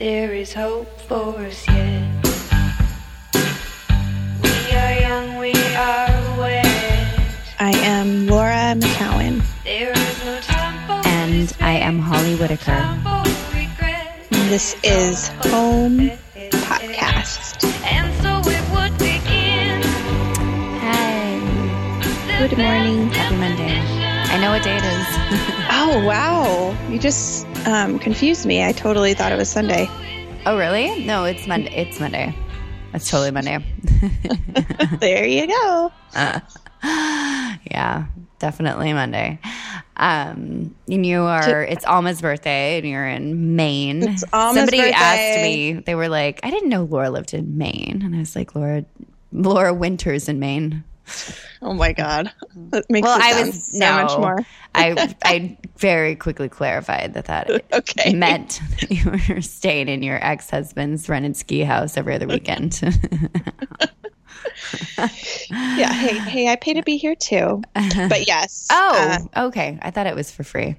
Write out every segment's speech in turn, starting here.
There is hope for us yet. We are young, we are wet. I am Laura McKowen. There is no time for And I am Holly Whitaker. time for regret. And this is Home Podcast. And so it would begin. Hi. Good morning. Happy Monday. I know what day it is. Oh, wow. You just um, confused me. I totally thought it was Sunday. oh, really? No, it's Monday. It's Monday. It's totally Monday. there you go. yeah, definitely Monday. Um, and you are, it's Alma's birthday and you're in Maine. It's Alma's Somebody asked me, they were like, I didn't know Laura lived in Maine. And I was like, Laura, Laura Winters in Maine. Oh, my God. That makes Well, I was so no, much more. I I very quickly clarified that that Okay. meant that you were staying in your ex husband's rented ski house every other weekend. Yeah. Hey, hey, I pay to be here too. But yes. oh, uh, okay. I thought it was for free.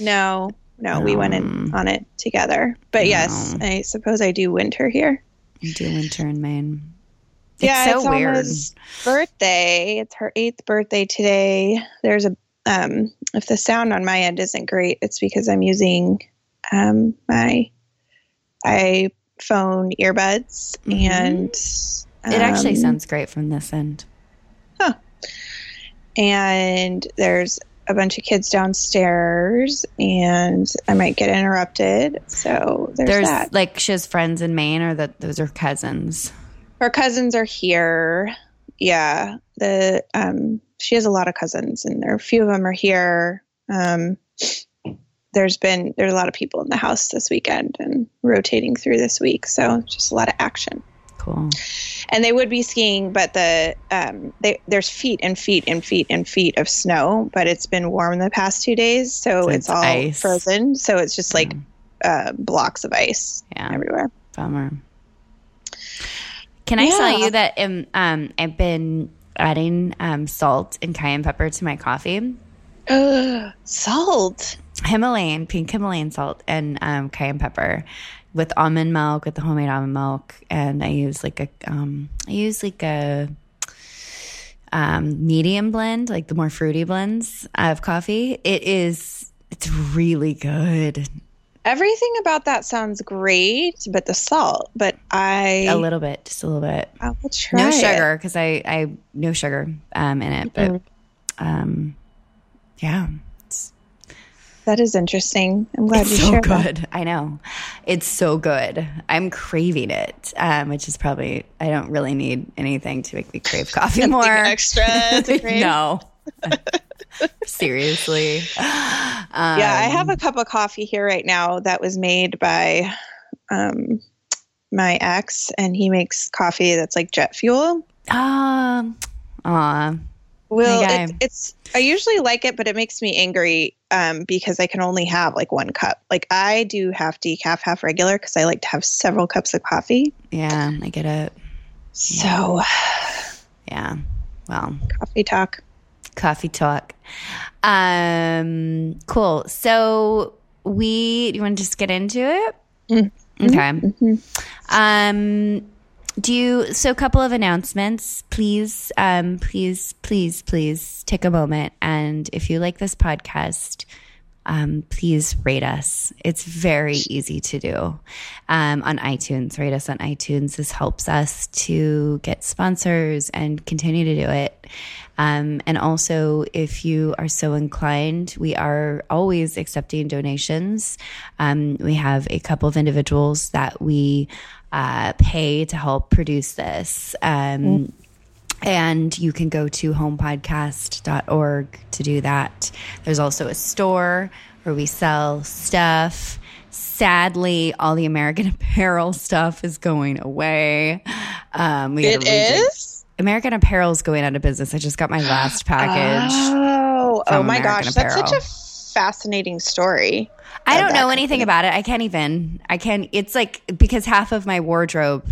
no, no, we went in on it together. But yes, I suppose I do winter here. You do winter in Maine. It's yeah, so it's weird. Alma's birthday. It's her eighth birthday today. There's a um, if the sound on my end isn't great, it's because I'm using um, my iPhone earbuds, and Mm-hmm. It actually um, sounds great from this end. and there's a bunch of kids downstairs, and I might get interrupted. So there's, There's like she has friends in Maine, or that those are cousins. Her cousins are here. Yeah, the um, she has a lot of cousins, and there a few of them are here. Um, there's been there's a lot of people in the house this weekend and rotating through this week, so just a lot of action. Cool. And they would be skiing, but the um, they, there's feet and feet and feet and feet of snow, but it's been warm the past two days, so, So it's, it's all ice. frozen. So it's just like uh, blocks of ice Yeah. everywhere. Bummer. Can I tell you that um, um, I've been adding um, salt and cayenne pepper to my coffee? Salt. Himalayan, pink Himalayan salt and um, cayenne pepper with almond milk, with the homemade almond milk, and I use like a, um, I use like a um, medium blend, like the more fruity blends of coffee. It is, it's really good. Everything about that sounds great, but the salt. But I A little bit, just a little bit. I will try no sugar because I I no sugar um in it, but um yeah, That is interesting. I'm glad it's you so shared that. good. I know it's so good. I'm craving it, um, which is probably I don't really need anything to make me crave coffee more. extra to crave? no. Seriously, yeah, I have a Um, cup of coffee here right now that was made by um, my ex, and he makes coffee that's like jet fuel. um, aw, Well, it, it's I usually like it, but it makes me angry um, because I can only have like one cup. Like I do half decaf, half regular because I like to have several cups of coffee. yeah, I get it. So Yeah, well, coffee talk. Coffee talk. Um, cool. So we, do you want to just get into it? Okay. Um, do you, so a couple of announcements, please, um, please, please, please take a moment. And if you like this podcast, um, please rate us. It's very easy to do um, on iTunes. Rate us on iTunes. This helps us to get sponsors and continue to do it. Um, and also, if you are so inclined, we are always accepting donations. Um, we have a couple of individuals that we uh, pay to help produce this. Um, and you can go to homepodcast.org to do that. There's also a store where we sell stuff. Sadly, all the American Apparel stuff is going away. Um, we It is. American Apparel is going out of business. I just got my last package. Oh, oh my American gosh, that's such a fascinating story. I don't know anything company. about it. I can't even. I can. It's like because half of my wardrobe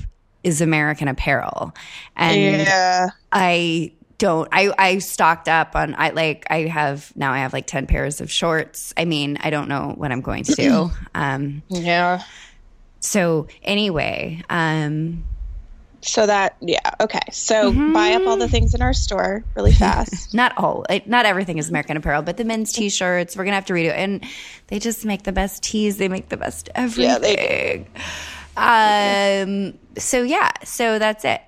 is American Apparel, and yeah. I don't I I stocked up on I like I have now I have like 10 pairs of shorts. I mean, I don't know what I'm going to do. Um Yeah. So anyway, um, So that yeah okay. So buy up all the things in our store really fast. not all, not everything is American Apparel, but the men's t-shirts, we're gonna have to redo it. And they just make the best tees. They make the best Yeah, they everything. Um. So yeah. So that's it.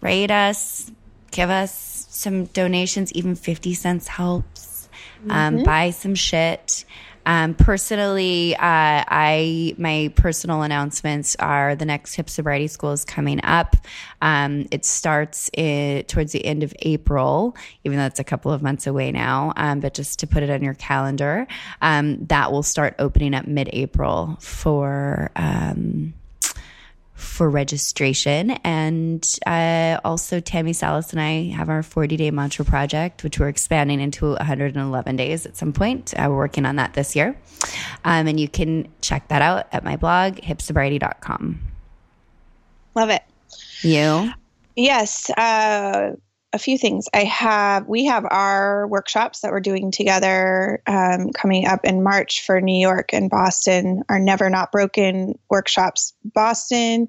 Rate us. Give us some donations. Even fifty cents helps. Um, buy some shit. Um, personally, uh, I my personal announcements are the next hip sobriety school is coming up. Um, it starts i towards the end of April, even though it's a couple of months away now. Um, but just to put it on your calendar, um, that will start opening up mid-April for. For registration. And uh, also, Tammi Salas and I have our 40 day mantra project, which we're expanding into 111 days at some point. Uh, we're working on that this year. Um, and you can check that out at my blog, hipsobriety.com. Love it. You? Yes, uh, a few things. I have we have our workshops that we're doing together um, coming up in March for New York and Boston. Our Never Not Broken workshops. Boston,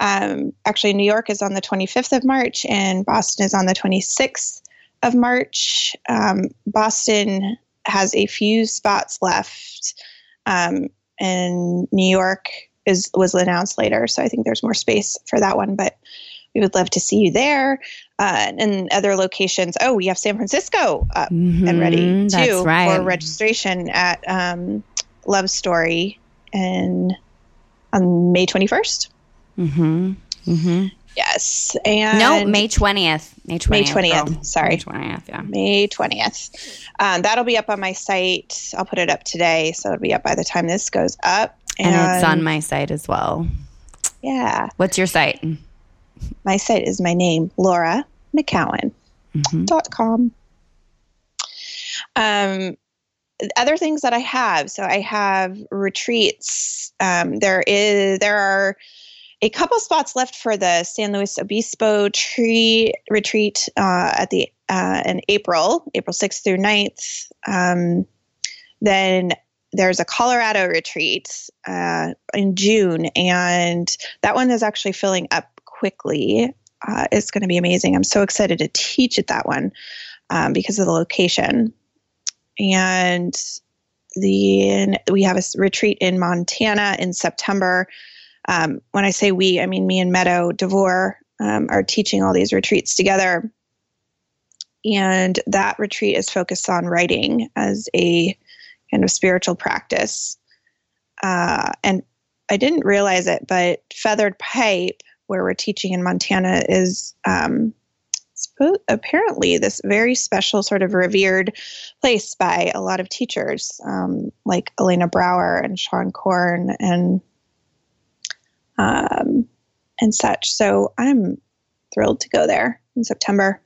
um, actually, New York is on the 25th of March, and Boston is on the 26th of March. Um, Boston has a few spots left, um, and New York is was announced later, so I think there's more space for that one, but we would love to see you there. Uh, and other locations. Oh, we have San Francisco up and ready that's too right. for registration at um, Love Story and on May 21st. Mm-hmm. Mm-hmm. Yes. And No, May 20th. May 20th. May 20th, girl. sorry. May 20th, yeah. May 20th. Um, that'll be up on my site. I'll put it up today, so it'll be up by the time this goes up. And it's on my site as well. Yeah. What's your site? My site is my name, Laura McKowen. dot com. Um, other things that I have. So I have retreats. Um, there is there are a couple spots left for the San Luis Obispo tree retreat uh, at the uh, in April, April sixth through 9th. Um, then there's a Colorado retreat uh, in June, and that one is actually filling up quickly. Uh, it's going to be amazing. I'm so excited to teach at that one um, because of the location. And the we have a retreat in Montana in September. Um, when I say we, I mean me and Meadow DeVore um, are teaching all these retreats together. And that retreat is focused on writing as a kind of spiritual practice. Uh, and I didn't realize it, but Feathered Pipe, where we're teaching in Montana, is um, apparently this very special, sort of revered place by a lot of teachers, um, like Elena Brower and Seane Corn and um, and such. So I'm thrilled to go there in September.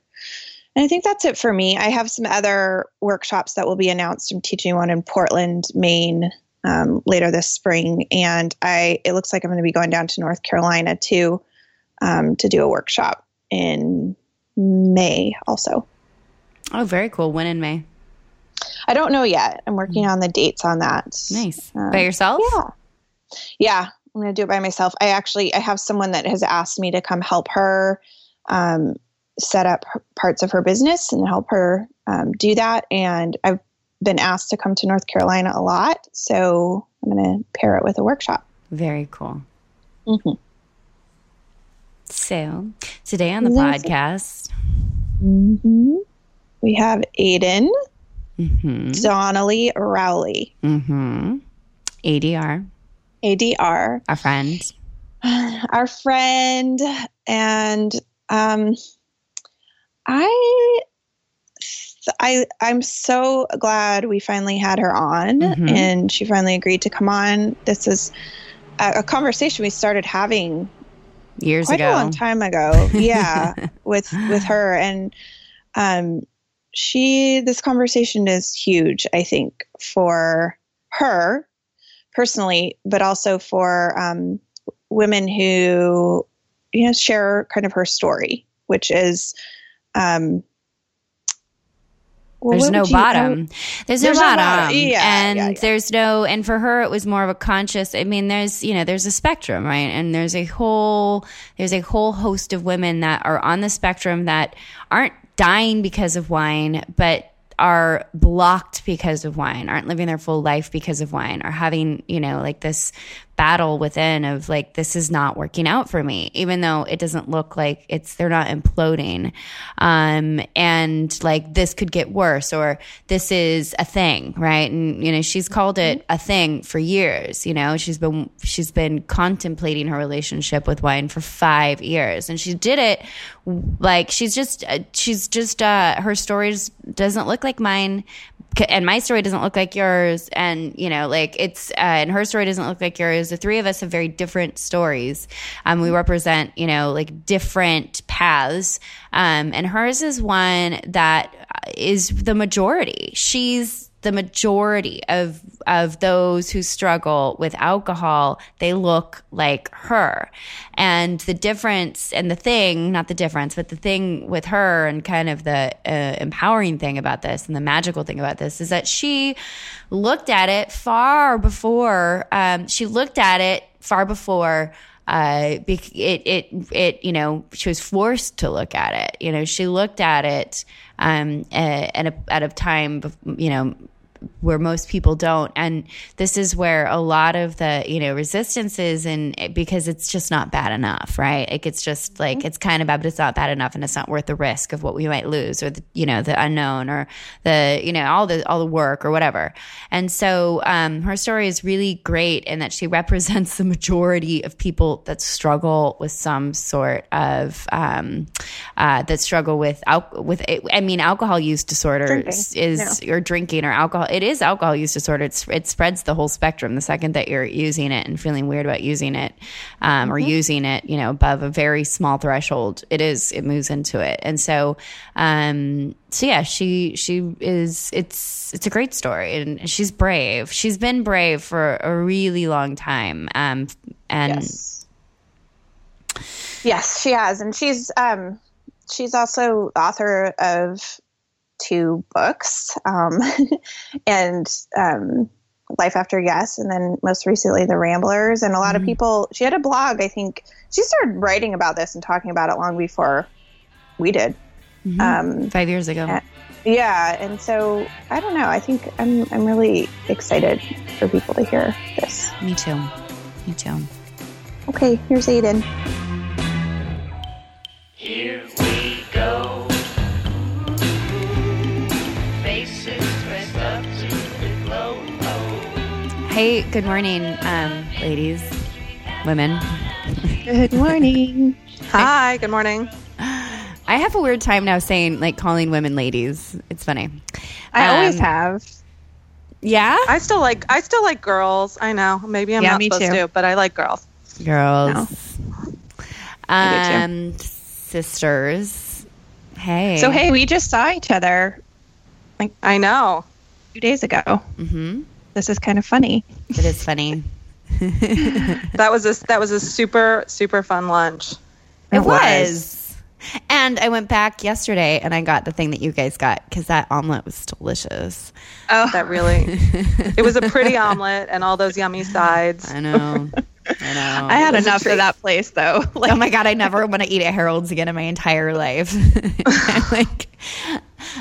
And I think that's it for me. I have some other workshops that will be announced. I'm teaching one in Portland, Maine, um, later this spring, and I it looks like I'm going to be going down to North Carolina too um, to do a workshop in May also. Oh, very cool. When in May? I don't know yet. I'm working on the dates on that. Nice. Um, By yourself? Yeah. Yeah, I'm going to do it by myself. I actually I have someone that has asked me to come help her um, set up parts of her business and help her um, do that. And I've been asked to come to North Carolina a lot, so I'm going to pair it with a workshop. Very cool. Mhm. So, today on the That's podcast, Mm-hmm. We have Aidan mm-hmm, Donnelley Rowley, mm-hmm, ADR, ADR, our friend. our friend, and um, I, I, I'm so glad we finally had her on, Mhm. and she finally agreed to come on. This is a, a conversation we started having Years quite ago. a long time ago. Yeah, with with her and um, she. This conversation is huge. I think for her personally, but also for um, women who you know share kind of her story, which is um, Well, there's no bottom. There's no There's no bottom. bottom. Yeah, and yeah, yeah. there's no and for her it was more of a conscious I mean there's you know there's a spectrum, right? And there's a whole there's a whole host of women that are on the spectrum that aren't dying because of wine, but are blocked because of wine, aren't living their full life because of wine, are having, you know, like this battle within of like, this is not working out for me, even though it doesn't look like it's, they're not imploding. Um, and like, this could get worse or this is a thing, right? And, you know, she's called it a thing for years, you know, she's been, she's been contemplating her relationship with wine for five years and she did it like she's just uh, she's just uh her stories doesn't look like mine and my story doesn't look like yours and you know like it's uh, and her story doesn't look like yours. The three of us have very different stories. Um we represent you know like different paths. Um and hers is one that is the majority. She's the majority of of those who struggle with alcohol they look like her and the difference and the thing not the difference but the thing with her and kind of the uh, empowering thing about this and the magical thing about this is that she looked at it far before um, she looked at it far before uh, it, it, it, you know, she was forced to look at it. You know, she looked at it um, at, a, at a time, you know, where most people don't. And this is where a lot of the, you know, resistance is and because it's just not bad enough, right? Like it's just like, it's kind of bad, but it's not bad enough and it's not worth the risk of what we might lose or the, you know, the unknown or the, you know, all the, all the work or whatever. And so, um, her story is really great in that she represents the majority of people that struggle with some sort of, um, uh, that struggle with, al- with, I mean, alcohol use disorders Drinking. is, or drinking or alcohol. It is alcohol use disorder. It's, it spreads the whole spectrum. The second that you're using it and feeling weird about using it, um, or using it, you know, above a very small threshold, it is, it moves into it. And so, um, so yeah, she, she is, it's, it's a great story and she's brave. She's been brave for a really long time. Um, and Yes. Yes, she has, and she's um, she's also author of two books, um, and um, Life After Yes, and then most recently The Ramblers. And a lot of people, she had a blog. I think she started writing about this and talking about it long before we did. Um, five years ago. Yeah. yeah, and so I don't know. I think I'm I'm really excited for people to hear this. Me too. Me too. Okay, here's Aidan. Hey, good morning, um, ladies, women. Good morning. Hi, good morning. I have a weird time now saying like calling women ladies. It's funny. I always Um, have. Yeah, I still like I still like girls. I know. Maybe I'm Yeah, not supposed too. to, but I like girls. girls. I Um, sisters. Hey. So hey, we just saw each other Like I know. two days ago. hmm This is kind of funny. It is funny. That was a that was a super super fun lunch. It, It was. was. And I went back yesterday and I got the thing that you guys got because that omelet was delicious. Oh, That really it was a pretty omelet and all those yummy sides. I know. I know. I had enough for treat. that place though. Like, oh my god, I never want to eat at Harold's again in my entire life. Like,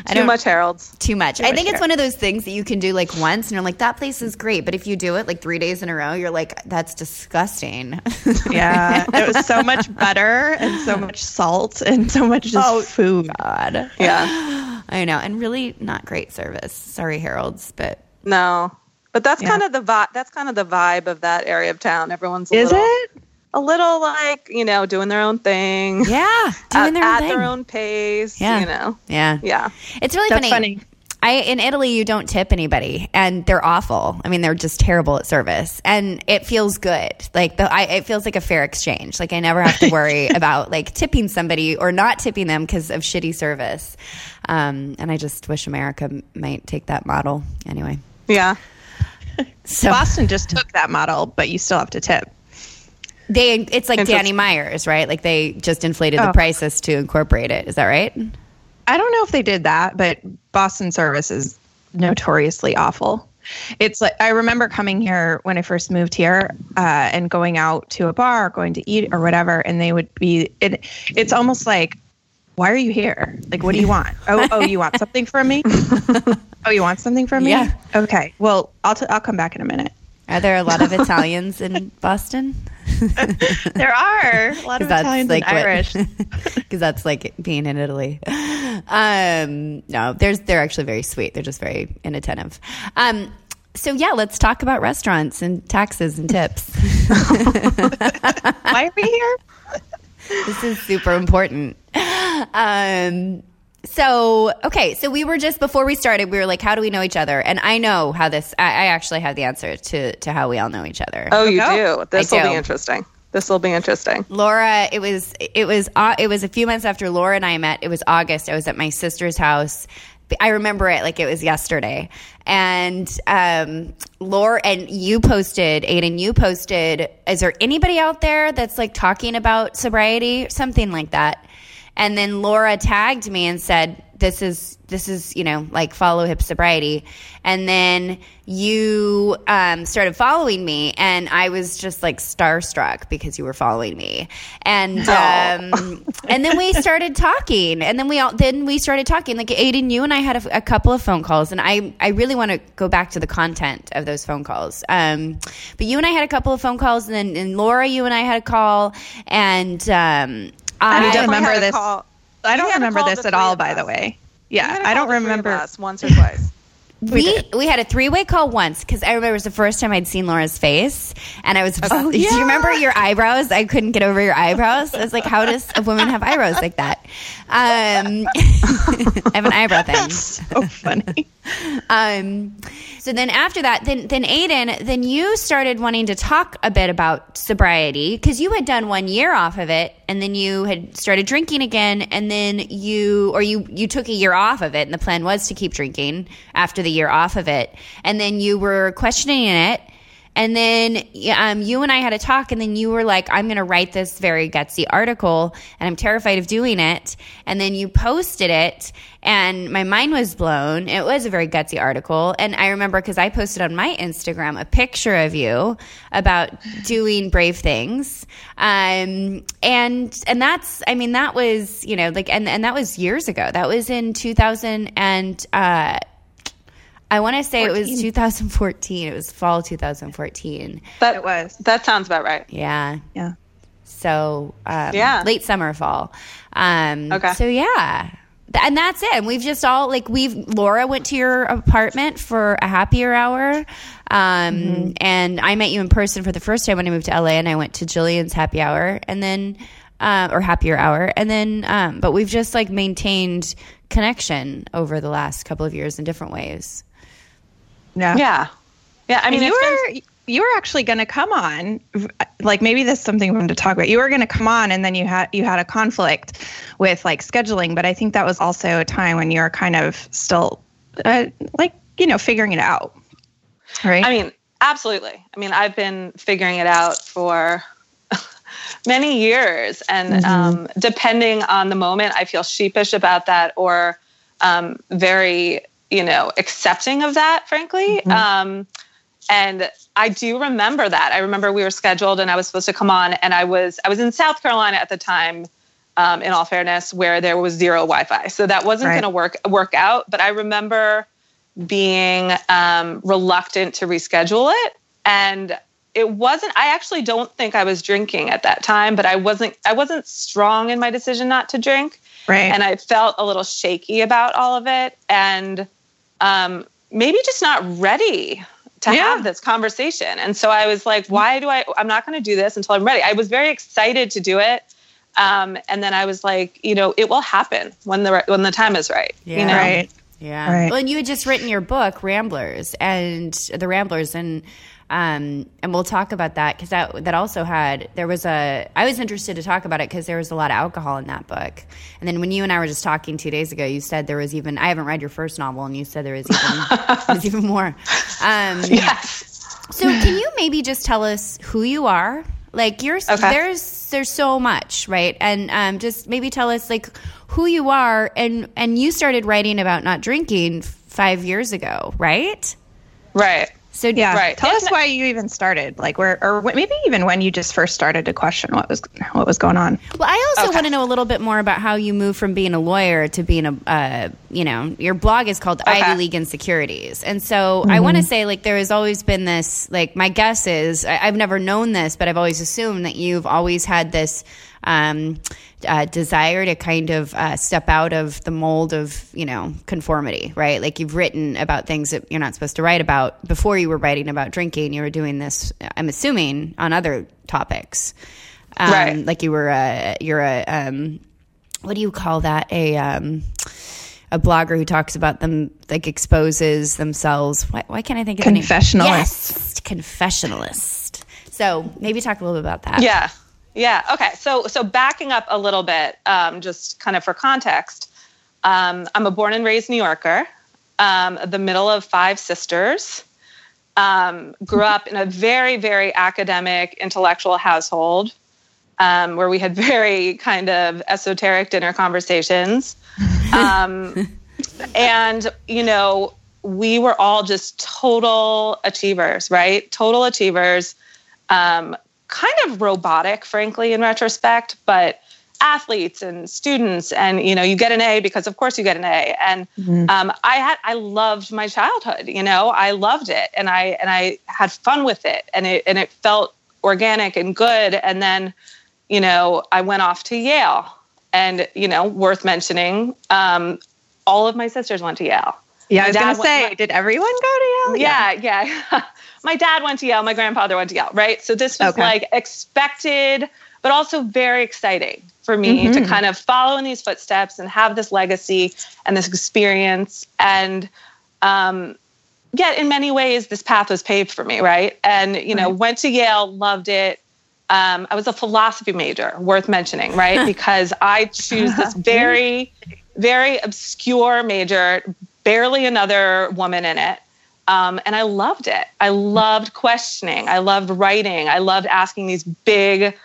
I Too much Harold's. too much. I much think it's one of those things that you can do like once, and you're like, that place is great. But if you do it like three days in a row, you're like, that's disgusting. yeah, it was so much butter and so much salt and so much just Oh, food. God, Yeah. I know, and really not great service. Sorry, Harold's, but No. But that's Yeah. kind of the vibe that's kind of the vibe of that area of town. Everyone's a Is little it? A little like, you know, doing their own thing. yeah, doing at, their own at thing. their own pace. Yeah. You know. Yeah, Yeah. It's really That's funny. funny. I in Italy you don't tip anybody and they're awful. I mean they're just terrible at service and it feels good. Like the I it feels like a fair exchange. Like I never have to worry about like tipping somebody or not tipping them because of shitty service. Um, and I just wish America m- might take that model anyway. Yeah. So Boston just took that model, but you still have to tip. They it's like. Danny Myers, right? Like they just inflated the Oh. prices to incorporate it. Is that right? I don't know if they did that, but Boston service is notoriously awful. It's like I remember coming here when I first moved here uh, and going out to a bar, going to eat or whatever, and they would be. It, it's almost like, why are you here? Like, what do you want? Oh, oh, you want something from me? oh, you want something from me? Yeah. Okay. Well, I'll t- I'll come back in a minute. Are there a lot of Italians in Boston? There are a lot of Italians and Irish. Because that's like being in Italy. Um, no, there's they're actually very sweet. They're just very inattentive. Um, so yeah, let's talk about restaurants and taxes and tips. Why are we here? this is super important. Um, so okay, so we were just before we started, we were like, how do we know each other? And I know how this. I, I actually have the answer to to how we all know each other. Oh, you go. do. This I will do. be interesting. This will be interesting. Laura, it was it was uh, it was a few months after Laura and I met. It was August. I was at my sister's house. I remember it like it was yesterday. And um, Laura and you posted, Aidan, you posted. Is there anybody out there that's like talking about sobriety, something like that? And then Laura tagged me and said, "This is this is you know like follow hip sobriety." And then you um, started following me, and I was just like starstruck because you were following me. And um, and then we started talking, and then we all then we started talking. Like Aidan, you and I had a, a couple of phone calls, and I I really want to go back to the content of those phone calls. Um, but you and I had a couple of phone calls, and then and Laura, you and I had a call, and um, I I don't remember this. call- I don't remember this at all. By the way, yeah, I don't call, the three of remember. us once or twice. we we had a three way call once because I remember it was the first time I'd seen Laura's face, and I was. Oh, yeah. Do you remember your eyebrows? I couldn't get over your eyebrows. I was like, how does a woman have eyebrows like that? Um, I have an eyebrow thing. So funny. Um, so then after that, then then Aidan, then you started wanting to talk a bit about sobriety because you had done one year off of it, and then you had started drinking again, and then you or you you took a year off of it, and the plan was to keep drinking after the year off of it, and then you were questioning it. And then um, you and I had a talk, and then you were like, I'm going to write this very gutsy article, and I'm terrified of doing it. And then you posted it, and my mind was blown. It was a very gutsy article. And I remember because I posted on my Instagram a picture of you about doing brave things. Um, and, and that's, I mean, that was, you know, like, and, and that was years ago. That was in 2000 and, uh, I want to say it was 2014. It was fall 2014. That It was. That sounds about right. Yeah. Yeah. So um, Yeah. late summer, fall. Um, Okay. So yeah, Th- and that's it. And we've just all like we've Laura went to your apartment for a happier hour, um, and I met you in person for the first time when I moved to LA, and I went to Jillian's happy hour, and then uh, or happier hour, and then um, but we've just like maintained connection over the last couple of years in different ways. Yeah. Yeah. Yeah. I mean, you it's been- were you were actually going to come on like maybe this is something we want to talk about you were going to come on and then you had you had a conflict with like scheduling but i think that was also a time when you were kind of still uh, like you know figuring it out right I mean, absolutely. I mean, I've been figuring it out for many years, and um, depending on the moment, I feel sheepish about that or um, very, you know, accepting of that. Frankly, um, and I do remember that. I remember we were scheduled, and I was supposed to come on, and I was I was in South Carolina at the time. Um, in all fairness, where there was zero Wi-Fi, so that wasn't Right. going to work work out. But I remember being um, reluctant to reschedule it and it wasn't i actually don't think i was drinking at that time but i wasn't i wasn't strong in my decision not to drink right and i felt a little shaky about all of it and um, maybe just not ready to Yeah. have this conversation and so i was like why do i i'm not going to do this until i'm ready i was very excited to do it um, and then i was like you know it will happen when the when the time is right you Yeah. know right Yeah. Right. Well, and you had just written your book, Ramblers, and the Ramblers, and um, and we'll talk about that because that that also had there was a I was interested to talk about it because there was a lot of alcohol in that book, and then when you and I were just talking two days ago, you said there was even I haven't read your first novel, and you said there was even there was even more. Um, yes so, can you maybe just tell us who you are, Like you're okay. there's there's so much, right? And um, just maybe tell us like who you are and and you started writing about not drinking 5 years ago, right? Right. So yeah, right. Tell us why you even started, like where, or maybe even when you just first started to question what was what was going on. Well, I also okay. want to know a little bit more about how you moved from being a lawyer to being a, uh, you know, your blog is called okay. Ivy League Insecurities, and so mm-hmm. I want to say like there has always been this. Like my guess is I, I've never known this, but I've always assumed that you've always had this um, uh, desire to kind of uh, step out of the mold of you know conformity, right? Like you've written about things that you're not supposed to write about before you were writing about drinking. You were doing this, I'm assuming, on other topics, um, right? Like you were a you're a um, what do you call that a um, a blogger who talks about them like exposes themselves. Why, why can't I think of confessionalist? Yes, confessionalist. So maybe talk a little bit about that. Yeah. Yeah. Okay. So so backing up a little bit, um, just kind of for context, um, I'm a born and raised New Yorker, um, the middle of five sisters. Um, grew up in a very very academic, intellectual household um, where we had very kind of esoteric dinner conversations, um, and you know we were all just total achievers, right? Total achievers. Um, kind of robotic, frankly, in retrospect, but athletes and students and you know you get an a because of course you get an a. And mm-hmm. um, i had i loved my childhood you know? I loved it and i and i had fun with it and it and it felt organic and good. And then you know i went off to yale and you know worth mentioning um, all of my sisters went to yale. Yeah my i was gonna say my, did everyone go to yale? Yeah yeah, yeah. my dad went to Yale, my grandfather went to Yale, right? So this was okay. like expected, but also very exciting for me mm-hmm. to kind of follow in these footsteps and have this legacy and this experience. And um, yet, in many ways, this path was paved for me, right? And, you know, right. went to Yale, loved it. Um, I was a philosophy major, worth mentioning, right? because I choose this very, very obscure major, barely another woman in it. Um, and I loved it. I loved questioning. I loved writing. I loved asking these big,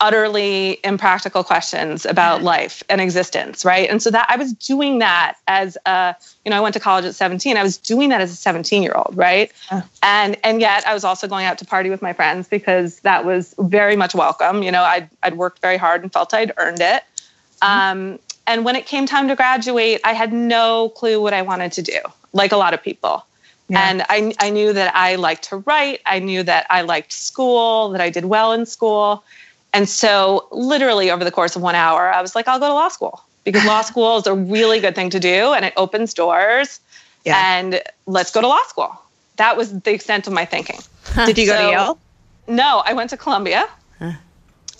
utterly impractical questions about life and existence, right? And so that I was doing that as a, you know, I went to college at 17. I was doing that as a 17 year old, right? And and yet I was also going out to party with my friends because that was very much welcome. You know, I'd I'd worked very hard and felt I'd earned it. Mm-hmm. Um, and when it came time to graduate, I had no clue what I wanted to do, like a lot of people. Yeah. And I, I knew that I liked to write. I knew that I liked school, that I did well in school. And so, literally, over the course of one hour, I was like, I'll go to law school because law school is a really good thing to do and it opens doors. Yeah. And let's go to law school. That was the extent of my thinking. Did you go to Yale? No, I went to Columbia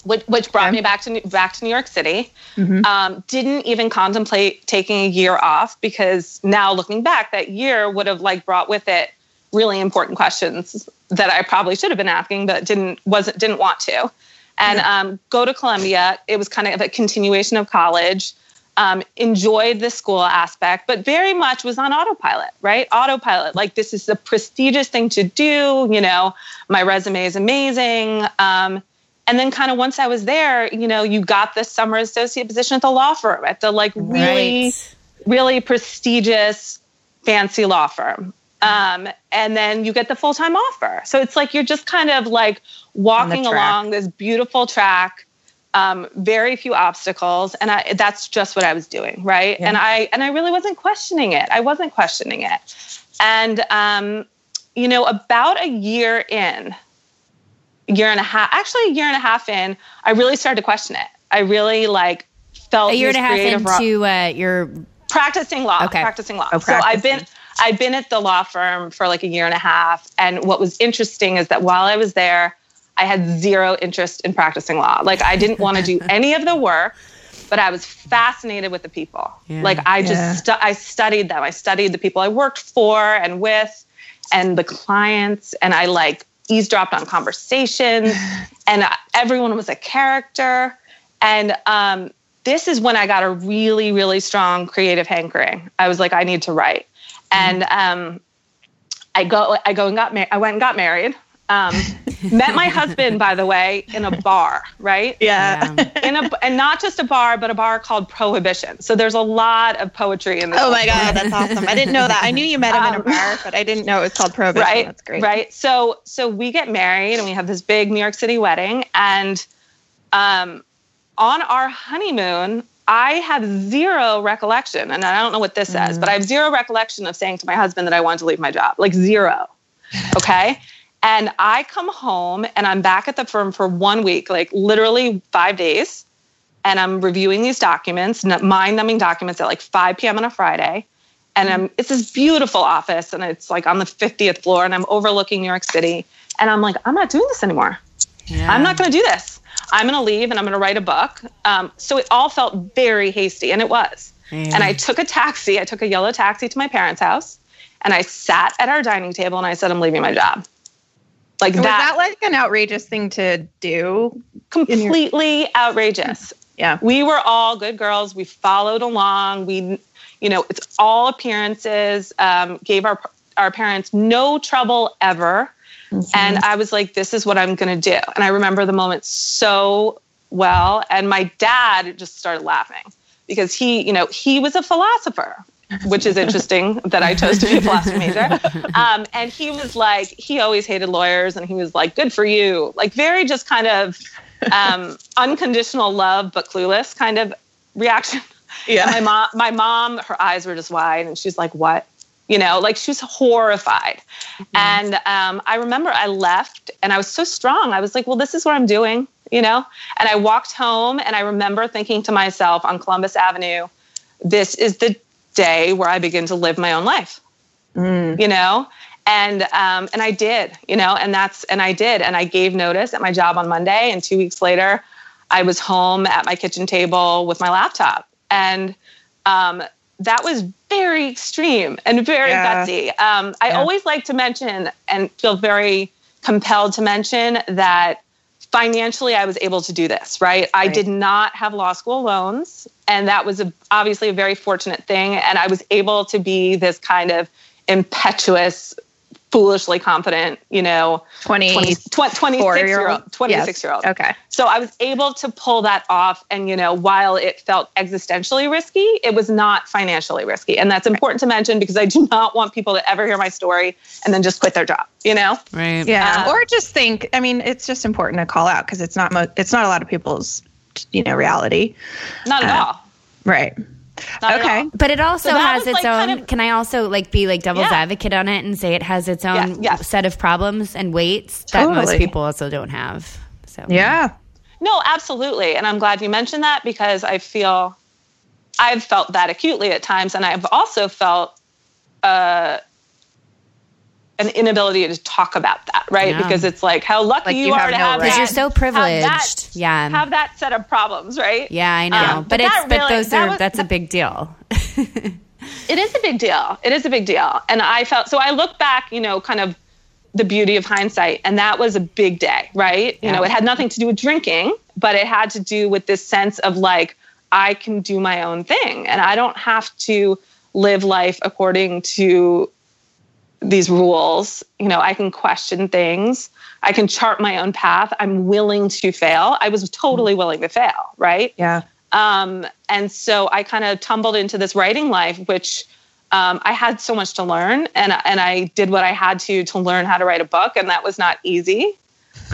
which, which brought okay. me back to back to New York City. Mm-hmm. Um, didn't even contemplate taking a year off because now looking back, that year would have like brought with it really important questions that I probably should have been asking, but didn't wasn't didn't want to. And um, go to Columbia. It was kind of a continuation of college. Um, enjoyed the school aspect, but very much was on autopilot, right? Autopilot. Like, this is a prestigious thing to do. You know, my resume is amazing. Um, and then kind of once I was there, you know, you got the summer associate position at the law firm, at the like really, right. really prestigious, fancy law firm. Um, and then you get the full time offer. So it's like you're just kind of like walking along this beautiful track, um, very few obstacles, and I, that's just what I was doing, right? Yeah. And I and I really wasn't questioning it. I wasn't questioning it. And um, you know, about a year in, year and a half, actually a year and a half in, I really started to question it. I really like felt a year and a half into uh, your practicing law. Okay. Practicing law. Oh, so I've been I've been at the law firm for like a year and a half, and what was interesting is that while I was there, I had zero interest in practicing law. Like I didn't want to do any of the work, but I was fascinated with the people. Yeah. Like I just yeah. stu- I studied them. I studied the people I worked for and with, and the clients, and I like eavesdropped on conversations, and everyone was a character. And um, this is when I got a really, really strong creative hankering. I was like, I need to write, and um, I go, I go and got married. I went and got married. Um, met my husband, by the way, in a bar, right? Yeah. Yeah. In a, and not just a bar, but a bar called Prohibition. So there's a lot of poetry in this. Oh my god, that's awesome! I didn't know that. I knew you met him in a Um, bar, but I didn't know it was called Prohibition. right That's great. right so so we get married and we have this big new york city wedding and um on our honeymoon i have zero recollection and i don't know what this says Mm. but i have zero recollection of saying to my husband that i wanted to leave my job like zero okay and i come home and i'm back at the firm for one week like literally five days. And i'm reviewing these documents mind-numbing documents at like 5 p.m on a friday. And I'm, it's this beautiful office and it's like on the 50th floor and i'm overlooking new york city. And i'm like i'm not doing this anymore. Yeah. i'm not going to do this. I'm going to leave and i'm going to write a book. Um, so it all felt very hasty and it was. Yeah. and i took a taxi i took a yellow taxi to my parents house and i sat at our dining table and i said i'm leaving my job like Was that, that like an outrageous thing to do? completely outrageous Yeah. we were all good girls. We followed along. We, you know, it's all appearances. Um, gave our our parents no trouble ever, and I was like, "This is what I'm going to do." And I remember the moment so well. And my dad just started laughing because he, you know, he was a philosopher. Which is interesting that I chose to be a philosophy major. Um, and he was like, he always hated lawyers, and he was like, "Good for you!" Like very just kind of um, unconditional love but clueless kind of reaction. Yeah. My mom, my mom, her eyes were just wide, and she's like, "What?" You know, like she was horrified. And um, I remember I left, and I was so strong. I was like, "Well, this is what I'm doing," you know. And I walked home, and I remember thinking to myself on Columbus Avenue, "This is the day where I begin to live my own life." Mm. you know and um, and I did, you know, and that's and I did, and I gave notice at my job on Monday, and two weeks later, I was home at my kitchen table with my laptop, and um, that was very extreme and very Yeah. gutsy. Um, I Yeah. always like to mention and feel very compelled to mention that financially I was able to do this, right? I did not have law school loans, and that was a, obviously a very fortunate thing. And I was able to be this kind of impetuous, foolishly confident, you know, 20, 20, 26 year year-old? old, 26 year old. Okay. So I was able to pull that off. And, you know, while it felt existentially risky, it was not financially risky. And that's important to mention because I do not want people to ever hear my story and then just quit their job, you know? right. Yeah. Uh, or just think, I mean, it's just important to call out because it's not, mo- it's not a lot of people's, you know, reality. Not at Uh, all. Right. Not okay. all. But it also So has its like, own. kind of- can I also like be like devil's Yeah. advocate on it and say it has its own Yeah, yes. set of problems and weights that most people also don't have. So Yeah. No, absolutely. And I'm glad you mentioned that because I feel I've felt that acutely at times. And I've also felt uh, an inability to talk about that, right? Yeah. Because it's like how lucky Like you, you are have to no have right. because that, you're so have privileged. that- yeah. have that set of problems, right? yeah, I know. Um, but, but it's that but really- those that are was- that's a big deal. It is a big deal. It is a big deal. And I felt so I look back, you know, kind of the beauty of hindsight. And that was a big day, right? You know, it had nothing to do with drinking, but it had to do with this sense of like, I can do my own thing and I don't have to live life according to these rules. You know, I can question things. I can chart my own path. I'm willing to fail. I was totally willing to fail, right? Yeah. Um, and so I kind of tumbled into this writing life, which um, I had so much to learn, and and I did what I had to to learn how to write a book, and that was not easy.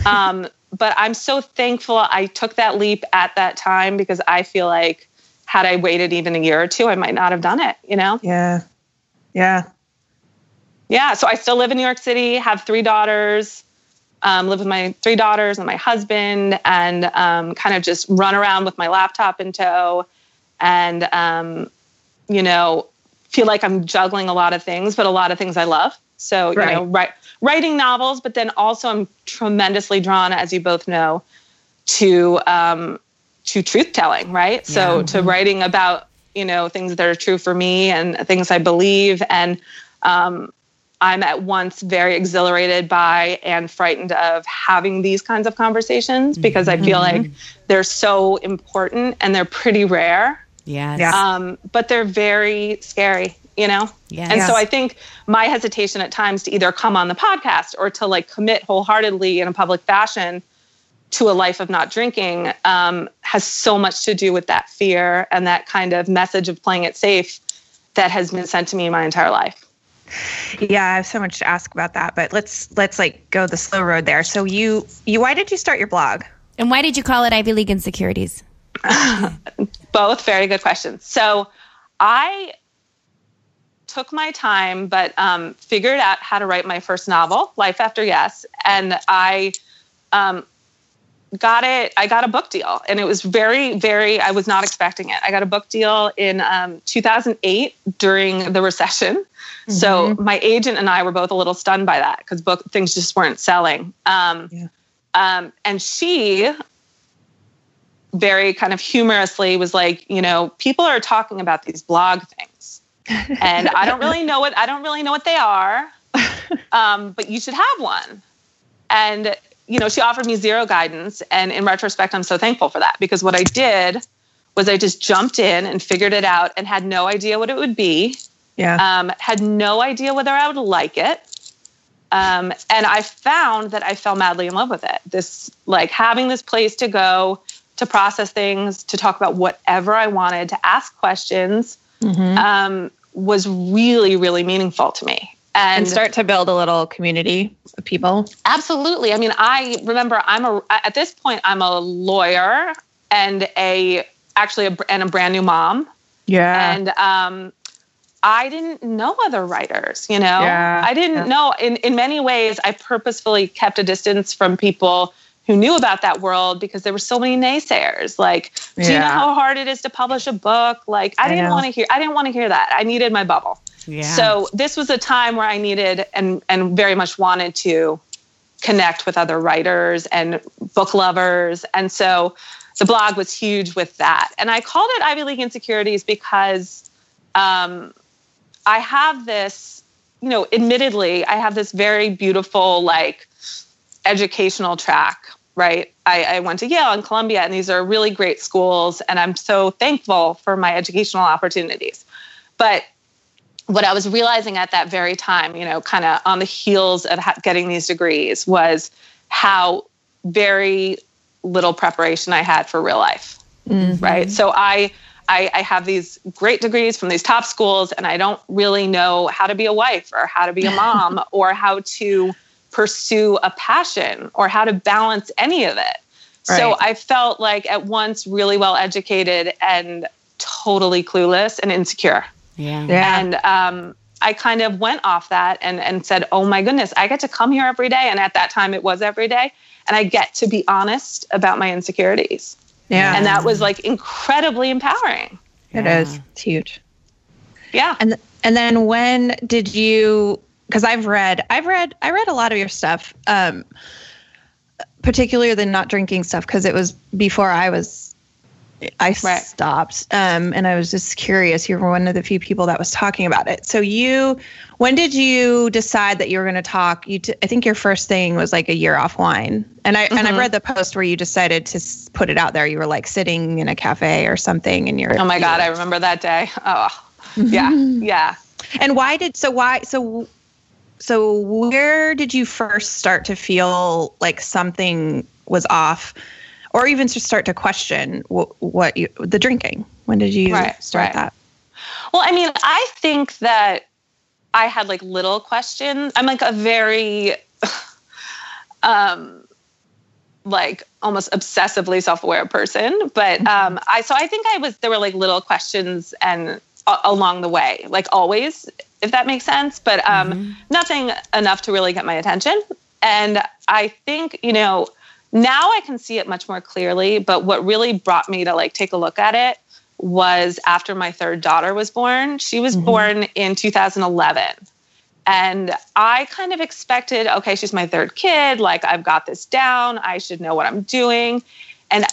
Um, but I'm so thankful I took that leap at that time because I feel like had I waited even a year or two, I might not have done it. You know? Yeah. Yeah. Yeah. So I still live in New York City, have three daughters. Um, live with my three daughters and my husband, and um, kind of just run around with my laptop in tow, and um, you know, feel like I'm juggling a lot of things, but a lot of things I love. So you Right. know, write, writing novels, but then also I'm tremendously drawn, as you both know, to um, to truth telling. Right. So Yeah. to writing about you know things that are true for me and things I believe, and um, I'm at once very exhilarated by and frightened of having these kinds of conversations because I feel like they're so important and they're pretty rare. Yes. Yeah. Um, but they're very scary you know? Yes. And so I think my hesitation at times to either come on the podcast or to like commit wholeheartedly in a public fashion to a life of not drinking um, has so much to do with that fear and that kind of message of playing it safe that has been sent to me my entire life. Yeah, I have so much to ask about that, but let's let's like go the slow road there. So you you why did you start your blog? And why did you call it Ivy League Insecurities? Both very good questions. So I took my time, but um, figured out how to write my first novel, Life After Yes, and I um, got it. I got a book deal, and it was very, very. I was not expecting it. I got a book deal in um, 2008 during the recession. So my agent and I were both a little stunned by that because book things just weren't selling. Um, Yeah. um, and she very kind of humorously was like, you know, people are talking about these blog things, and I don't really know what I don't really know what they are, um, but you should have one. And you know, she offered me zero guidance, and in retrospect, I'm so thankful for that because what I did was I just jumped in and figured it out and had no idea what it would be Yeah. um, had no idea whether I would like it. Um, and I found that I fell madly in love with it. This, like, having this place to go to process things, to talk about whatever I wanted, to ask questions, Mhm. um, was really, really meaningful to me. And, and start to build a little community of people. absolutely. I mean, I remember I'm a at this point I'm a lawyer and a actually a, and a brand new mom. Yeah. and um, I didn't know other writers. You know, Yeah, I didn't yeah. know. In in many ways, I purposefully kept a distance from people who knew about that world because there were so many naysayers. Like, do you know how hard it is to publish a book? Like, I I didn't want to hear. I didn't want to hear that. I needed my bubble. So this was a time where I needed and and very much wanted to connect with other writers and book lovers. And so the blog was huge with that. And I called it Ivy League Insecurities because um, I have this, you know, admittedly, I have this very beautiful, like, educational track, right? I, I went to Yale and Columbia, and these are really great schools. And I'm so thankful for my educational opportunities. But what I was realizing at that very time, you know, kind of on the heels of ha- getting these degrees, was how very little preparation I had for real life. Mm-hmm. Right. So I, I I have these great degrees from these top schools, and I don't really know how to be a wife or how to be a mom or how to pursue a passion or how to balance any of it. Right. So I felt like at once really well educated and totally clueless and insecure. Yeah. yeah. And um, I kind of went off that and, and said, oh my goodness, I get to come here every day. And at that time, it was every day. And I get to be honest about my insecurities. yeah. And that was like incredibly empowering. It Yeah. is. It's huge. Yeah. And and then when did you because I've read I've read I read a lot of your stuff um particularly the not drinking stuff because it was before I was I Right. stopped um and I was just curious you were one of the few people that was talking about it. So you when did you decide that you were going to talk you t- I think your first thing was like a year off wine. And I and I Mhm. read the post where you decided to s- put it out there you were like sitting in a cafe or something and you're Oh my God. I remember that day. Oh, yeah. Yeah. And why did so why so so where did you first start to feel like something was off or even to start to question what, what you the drinking? When did you Right, start right. that? Well, I mean, I think that I had like little questions. I'm like a very, um, like almost obsessively self-aware person. But um, I so I think I was there were like little questions and a- along the way, like always, if that makes sense. But um, nothing enough to really get my attention. And I think you know now I can see it much more clearly. But what really brought me to like take a look at it was after my third daughter was born. She was born in 2011. And I kind of expected, okay, she's my third kid. Like, I've got this down. I should know what I'm doing. And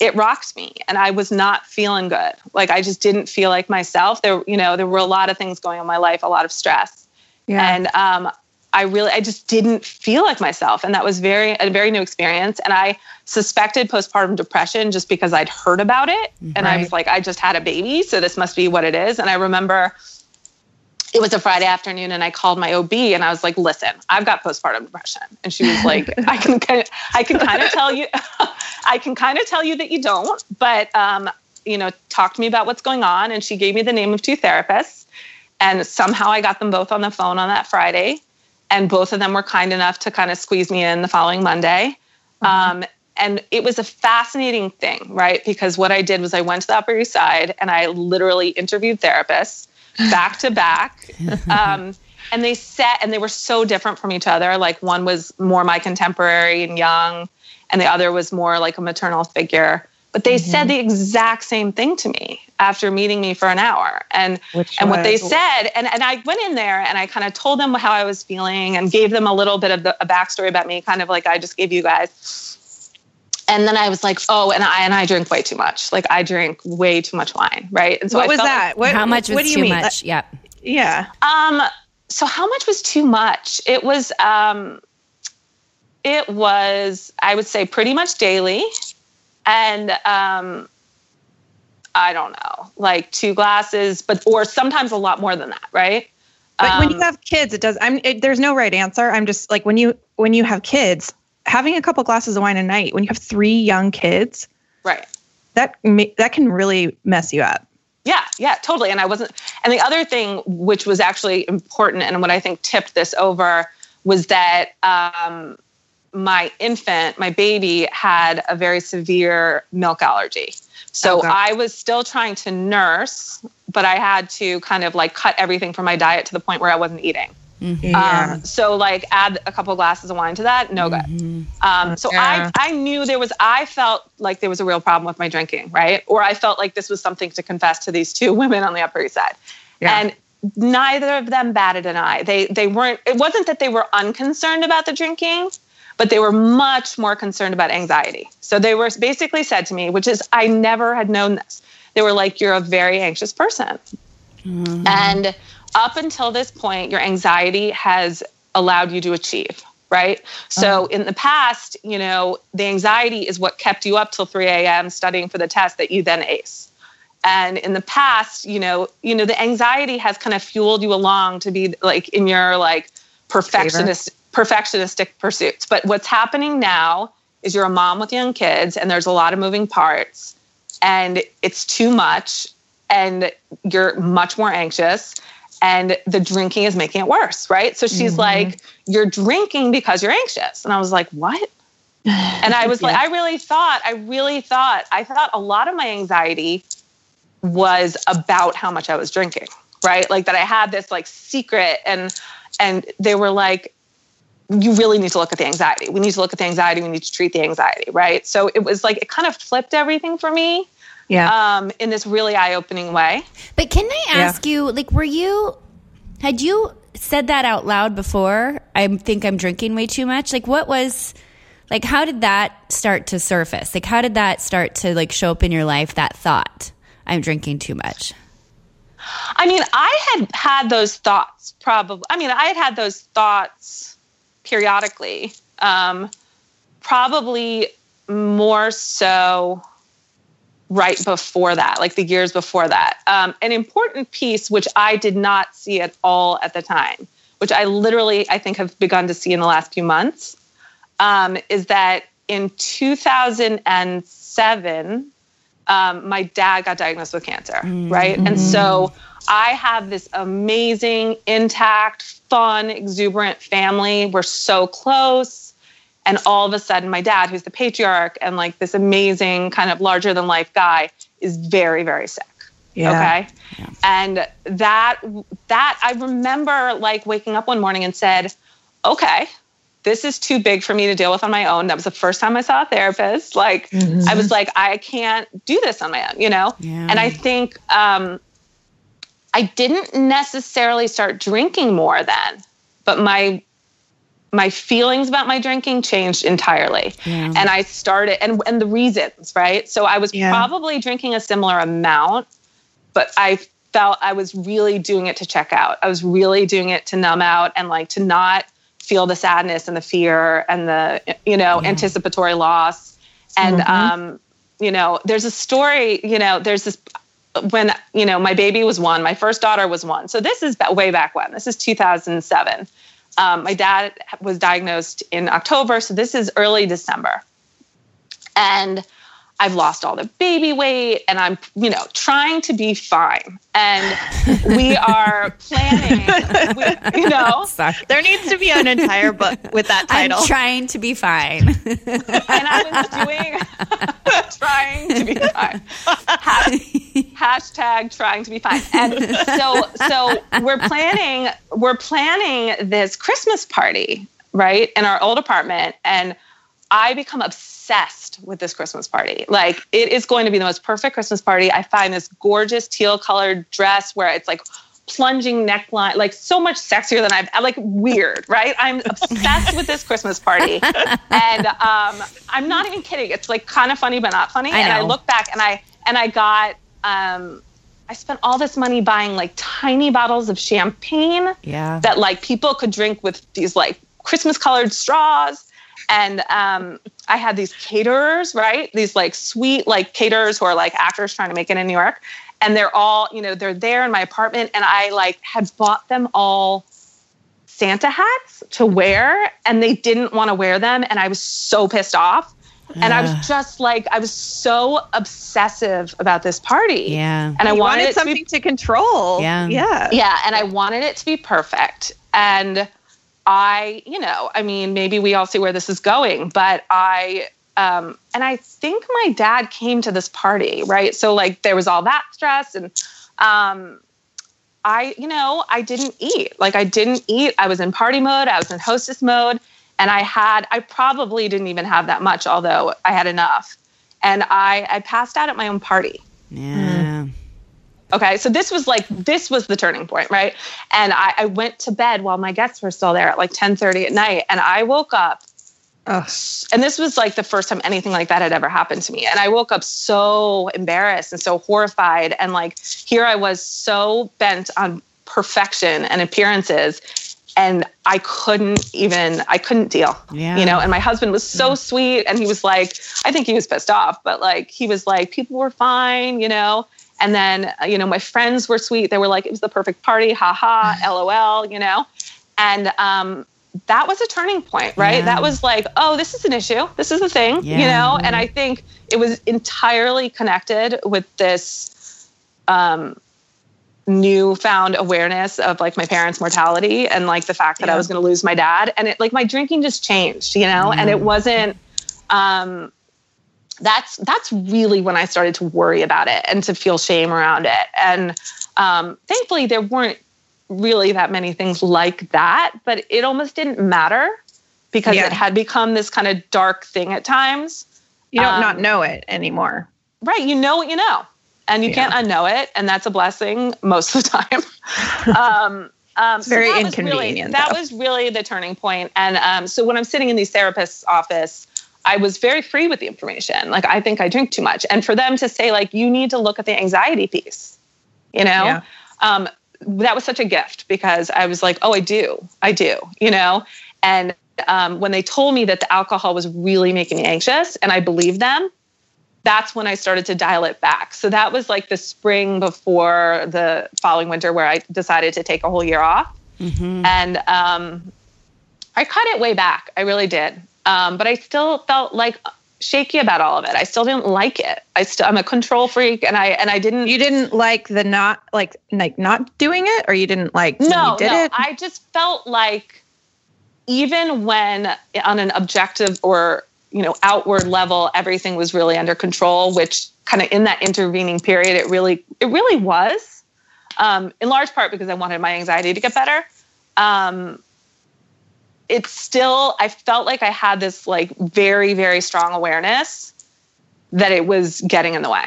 it rocked me. And I was not feeling good. Like, I just didn't feel like myself. There, you know, there were a lot of things going on in my life, a lot of stress. And um, I really, I just didn't feel like myself. And that was very, a very new experience. And I suspected postpartum depression just because I'd heard about it. And I was like, I just had a baby. So this must be what it is. And I remember it was a Friday afternoon and I called my OB and I was like, listen, I've got postpartum depression. And she was like, I can kind of, I can kind of tell you, I can kind of tell you that you don't, but, um, you know, talk to me about what's going on. And she gave me the name of two therapists and somehow I got them both on the phone on that Friday. And both of them were kind enough to kind of squeeze me in the following Monday. Mm-hmm. Um, and it was a fascinating thing, right? Because what I did was I went to the Upper East Side and I literally interviewed therapists back to back. Um, and they set, and they were so different from each other. Like one was more my contemporary and young, and the other was more like a maternal figure. But they mm-hmm. said the exact same thing to me after meeting me for an hour. And Which and was? what they said, and, and I went in there and I kind of told them how I was feeling and gave them a little bit of the, a backstory about me, kind of like I just gave you guys and then I was like, oh, and I and I drink way too much. Like I drink way too much wine, right? And so what I was that? Like, what, how much was what do you too mean? much? Yeah, yeah. Um. So how much was too much? It was. Um. It was. I would say pretty much daily, and um. I don't know, like two glasses, but or sometimes a lot more than that, right? But um, when you um, have kids, it does. I'm. It, there's no right answer. I'm just like when you when you have kids, having a couple glasses of wine a night when you have three young kids, right? That that can really mess you up. Yeah, yeah, totally. And I wasn't. And the other thing, which was actually important, and what I think tipped this over, was that um, my infant, my baby, had a very severe milk allergy. So oh, I was still trying to nurse, but I had to kind of like cut everything from my diet to the point where I wasn't eating. Mm-hmm. Yeah. Um, so like add a couple glasses of wine to that, no good. Mm-hmm. Um, so yeah. I I knew there was I felt like there was a real problem with my drinking, right? Or I felt like this was something to confess to these two women on the Upper East Side, yeah. and neither of them batted an eye. They they weren't. It wasn't that they were unconcerned about the drinking, but they were much more concerned about anxiety. So they were basically said to me, which is I never had known this. They were like, "You're a very anxious person," mm-hmm. and up until this point, your anxiety has allowed you to achieve, right? So uh-huh. in the past, you know, the anxiety is what kept you up till 3 a.m. studying for the test that you then ace. And in the past, you know, you know, the anxiety has kind of fueled you along to be like in your like perfectionist Favor. Perfectionistic pursuits. But what's happening now is you're a mom with young kids and there's a lot of moving parts and it's too much and you're much more anxious and the drinking is making it worse, right? So she's mm-hmm. like, You're drinking because you're anxious. And I was like, What? And I was yeah. like, I really thought, I really thought, I thought a lot of my anxiety was about how much I was drinking, right? Like that I had this like secret and and they were like, you really need to look at the anxiety. We need to look at the anxiety. We need to treat the anxiety, right? So it was like it kind of flipped everything for me yeah. um, in this really eye opening way. But can I ask yeah. you, like, were you, had you said that out loud before? I think I'm drinking way too much. Like, what was, like, how did that start to surface? Like, how did that start to, like, show up in your life, that thought, I'm drinking too much? I mean, I had had those thoughts probably. I mean, I had had those thoughts periodically, um, probably more so right before that, like the years before that. Um, an important piece, which I did not see at all at the time, which I literally, I think, have begun to see in the last few months, um, is that in 2007, um, my dad got diagnosed with cancer, mm-hmm. right? And so I have this amazing, intact, fun, exuberant family. We're so close and all of a sudden my dad who's the patriarch and like this amazing kind of larger than life guy is very very sick yeah. okay yeah. and that that i remember like waking up one morning and said okay this is too big for me to deal with on my own that was the first time i saw a therapist like mm-hmm. i was like i can't do this on my own you know yeah. and i think um, i didn't necessarily start drinking more then but my my feelings about my drinking changed entirely. Yeah. And I started and and the reasons, right? So I was yeah. probably drinking a similar amount, but I felt I was really doing it to check out. I was really doing it to numb out and like to not feel the sadness and the fear and the you know yeah. anticipatory loss. And mm-hmm. um you know, there's a story, you know, there's this when you know my baby was one, my first daughter was one. So this is way back when. This is 2007. Um, my dad was diagnosed in October, so this is early December, and I've lost all the baby weight and I'm, you know, trying to be fine. And we are planning, we, you know. Sorry. There needs to be an entire book with that title. I'm trying to be fine. and I was doing, trying to be fine. Hashtag trying to be fine. And so, so we're planning, we're planning this Christmas party, right, in our old apartment. And I become obsessed with this Christmas party. Like it is going to be the most perfect Christmas party. I find this gorgeous teal colored dress where it's like plunging neckline, like so much sexier than I've like weird, right? I'm obsessed with this Christmas party. And um, I'm not even kidding. It's like kind of funny, but not funny. I and I look back and I and I got um I spent all this money buying like tiny bottles of champagne Yeah. that like people could drink with these like Christmas colored straws. And um, I had these caterers, right? These like sweet like caterers who are like actors trying to make it in New York. And they're all, you know, they're there in my apartment. And I like had bought them all Santa hats to wear and they didn't want to wear them. And I was so pissed off. And I was just like, I was so obsessive about this party. Yeah. And I You wanted, wanted it to be something to control. Yeah. Yeah. yeah, and I wanted it to be perfect. And I, you know, I mean, maybe we all see where this is going, but I, um, and I think my dad came to this party, right? So like there was all that stress and, um, I, you know, I didn't eat. Like I didn't eat. I was in party mode. I was in hostess mode. And I had, I probably didn't even have that much, although I had enough. And I, I passed out at my own party. Yeah. Okay, so this was like this was the turning point, right? And I, I went to bed while my guests were still there at like 10:30 at night, and I woke up, Ugh. and this was like the first time anything like that had ever happened to me. And I woke up so embarrassed and so horrified, and like here I was so bent on perfection and appearances, and I couldn't even I couldn't deal, Yeah. you know. And my husband was so sweet, and he was like, I think he was pissed off, but like he was like, people were fine, you know. And then, uh, you know, my friends were sweet. They were like, it was the perfect party, ha ha, lol, you know. And um, that was a turning point, right? Yeah. That was like, oh, this is an issue. This is the thing, you know. And I think it was entirely connected with this um, newfound awareness of like my parents' mortality and like the fact that I was going to lose my dad. And it like my drinking just changed, you know. And it wasn't. Um, that's that's really when I started to worry about it and to feel shame around it. And um, thankfully, there weren't really that many things like that, but it almost didn't matter because Yeah. it had become this kind of dark thing at times. You don't Um, not know it anymore. Right? You know what you know, and you Yeah. can't unknow it, and that's a blessing most of the time. um, um, It's very that was really- inconvenient, that was really the turning point. And um, so when I'm sitting in these therapists' office, I was very free with the information. Like I think I drink too much, and for them to say like you need to look at the anxiety piece, you know, Yeah. um, that was such a gift because I was like, oh, I do, I do, you know, and um, when they told me that the alcohol was really making me anxious, and I believed them, that's when I started to dial it back. So that was like the spring before the following winter where I decided to take a whole year off. And um, I cut it way back. I really did. Um, but I still felt like shaky about all of it. I still didn't like it. I still I'm a control freak and I and I didn't You didn't like the not like like not doing it, or you didn't like no, you did no. it. I just felt like even when on an objective or you know outward level everything was really under control, which kind of in that intervening period it really it really was, um, in large part because I wanted my anxiety to get better. Um, it's still I felt like I had this like very very strong awareness that it was getting in the way.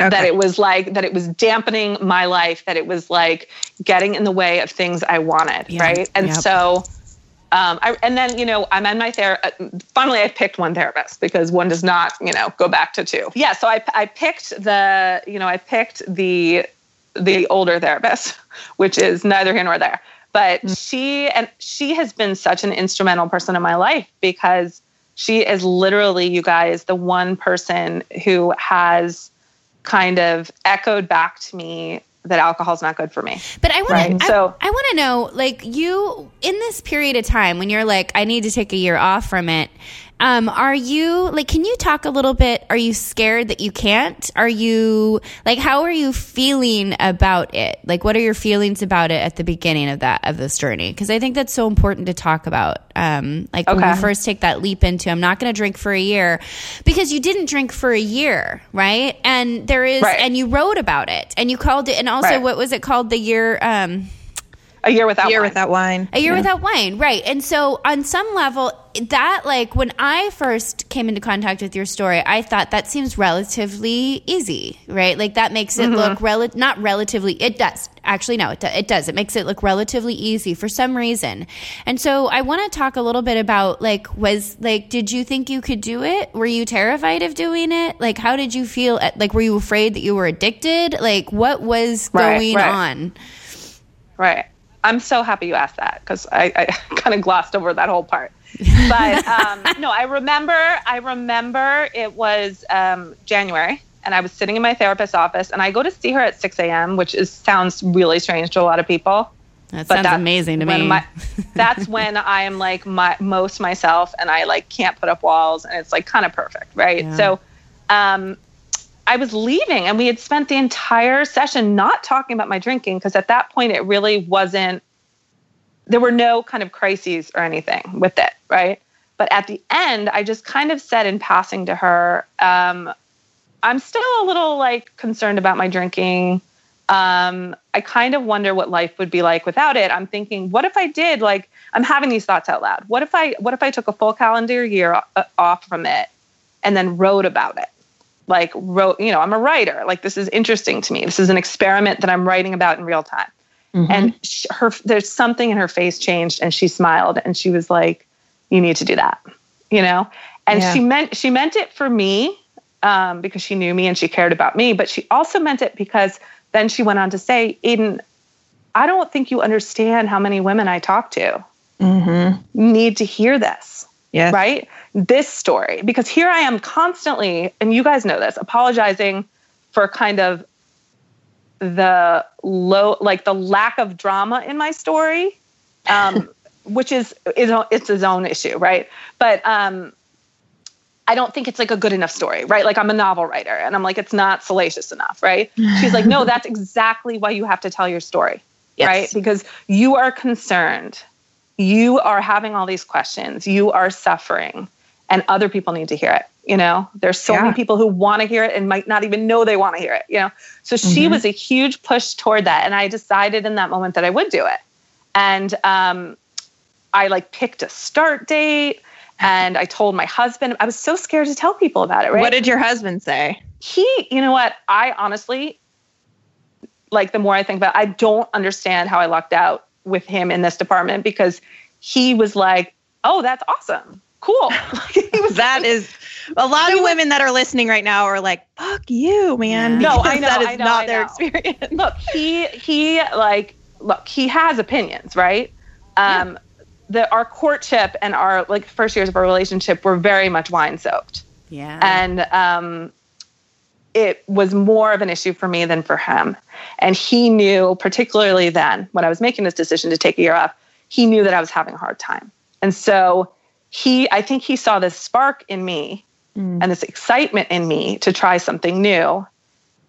Okay. that it was like that it was dampening my life that it was like getting in the way of things i wanted Yeah, right? And yep. so um, I, and then you know i'm in my therapist finally i picked one therapist because one does not you know go back to two. Yeah so i, I picked the you know i picked the the older therapist which is neither here nor there but mm. she and she has been such an instrumental person in my life because she is literally you guys the one person who has kind of echoed back to me that alcohol is not good for me. But I want Right, to. so- I, I want to know, like you in this period of time when you're like, I need to take a year off from it. Um, are you like? Can you talk a little bit? Are you scared that you can't? Are you like? How are you feeling about it? Like, what are your feelings about it at the beginning of that of this journey? Because I think that's so important to talk about. Um, like when Okay. you first take that leap into, I'm not going to drink for a year, because you didn't drink for a year, right? And there is, Right. and you wrote about it, and you called it, and also Right. what was it called? The year. Um, A year without Year wine. without wine. a year Yeah. without wine, right? And so, on some level, that like when I first came into contact with your story, I thought that seems relatively easy, right? Like that makes it mm-hmm. look rel- not relatively. It does actually no, it, do- it does. It makes it look relatively easy for some reason. And so, I want to talk a little bit about like was like, did you think you could do it? Were you terrified of doing it? Like, how did you feel? At, like, were you afraid that you were addicted? Like, what was Right, going right. on? Right. I'm so happy you asked that because I, I kind of glossed over that whole part. But um, no, I remember. I remember it was um, January, and I was sitting in my therapist's office, and I go to see her at 6 a.m., which is sounds really strange to a lot of people. That But sounds that's amazing to me. my- that's when I am like my most myself, and I like can't put up walls, and it's like kind of perfect, right? Yeah. So, um, I was leaving, and we had spent the entire session not talking about my drinking because at that point it really wasn't. There were no kind of crises or anything with it, right? But at the end, I just kind of said in passing to her, um, "I'm still a little like concerned about my drinking." um, I kind of wonder what life would be like without it. I'm thinking, what if I did like I'm having these thoughts out loud. What if I what if I took a full calendar year uh, off from it and then wrote about it? Like wrote, you know, I'm a writer. Like this is interesting to me. This is an experiment that I'm writing about in real time. And sh- her there's something in her face changed and she smiled and she was like, "You need to do that." You know? And Yeah. she meant she meant it for me um, because she knew me and she cared about me, but she also meant it because then she went on to say, Aidan, I don't think you understand how many women I talk to Mm-hmm. need to hear this, Yes. right? This story. Because here I am constantly, and you guys know this, apologizing for kind of the low, like the lack of drama in my story, um, which is, is it's his own issue, right? But um, I don't think it's like a good enough story, right? Like I'm a novel writer and I'm like, it's not salacious enough, right? She's like, no, that's exactly why you have to tell your story, Yes. right? Because you are concerned, you are having all these questions, you are suffering, and other people need to hear it. You know, there's so Yeah. many people who want to hear it and might not even know they want to hear it, you know? So she Mhm. was a huge push toward that. And I decided in that moment that I would do it. And um, I like picked a start date and I told my husband, I was so scared to tell people about it, right? What did your husband say? he, you know what? I honestly, like, the more I think about it, I don't understand how I lucked out with him in this department because he was like, oh, that's awesome. Cool. he was That is a lot of women that are listening right now are like, "Fuck you, man." Yeah. No, I know, That is I know, not I their know. experience. look he he like look he has opinions right um the our courtship and our like first years of our relationship were very much wine soaked yeah. and um it was more of an issue for me than for him and he knew particularly then when i was making this decision to take a year off he knew that i was having a hard time and so he i think he saw this spark in me Mm. and this excitement in me to try something new.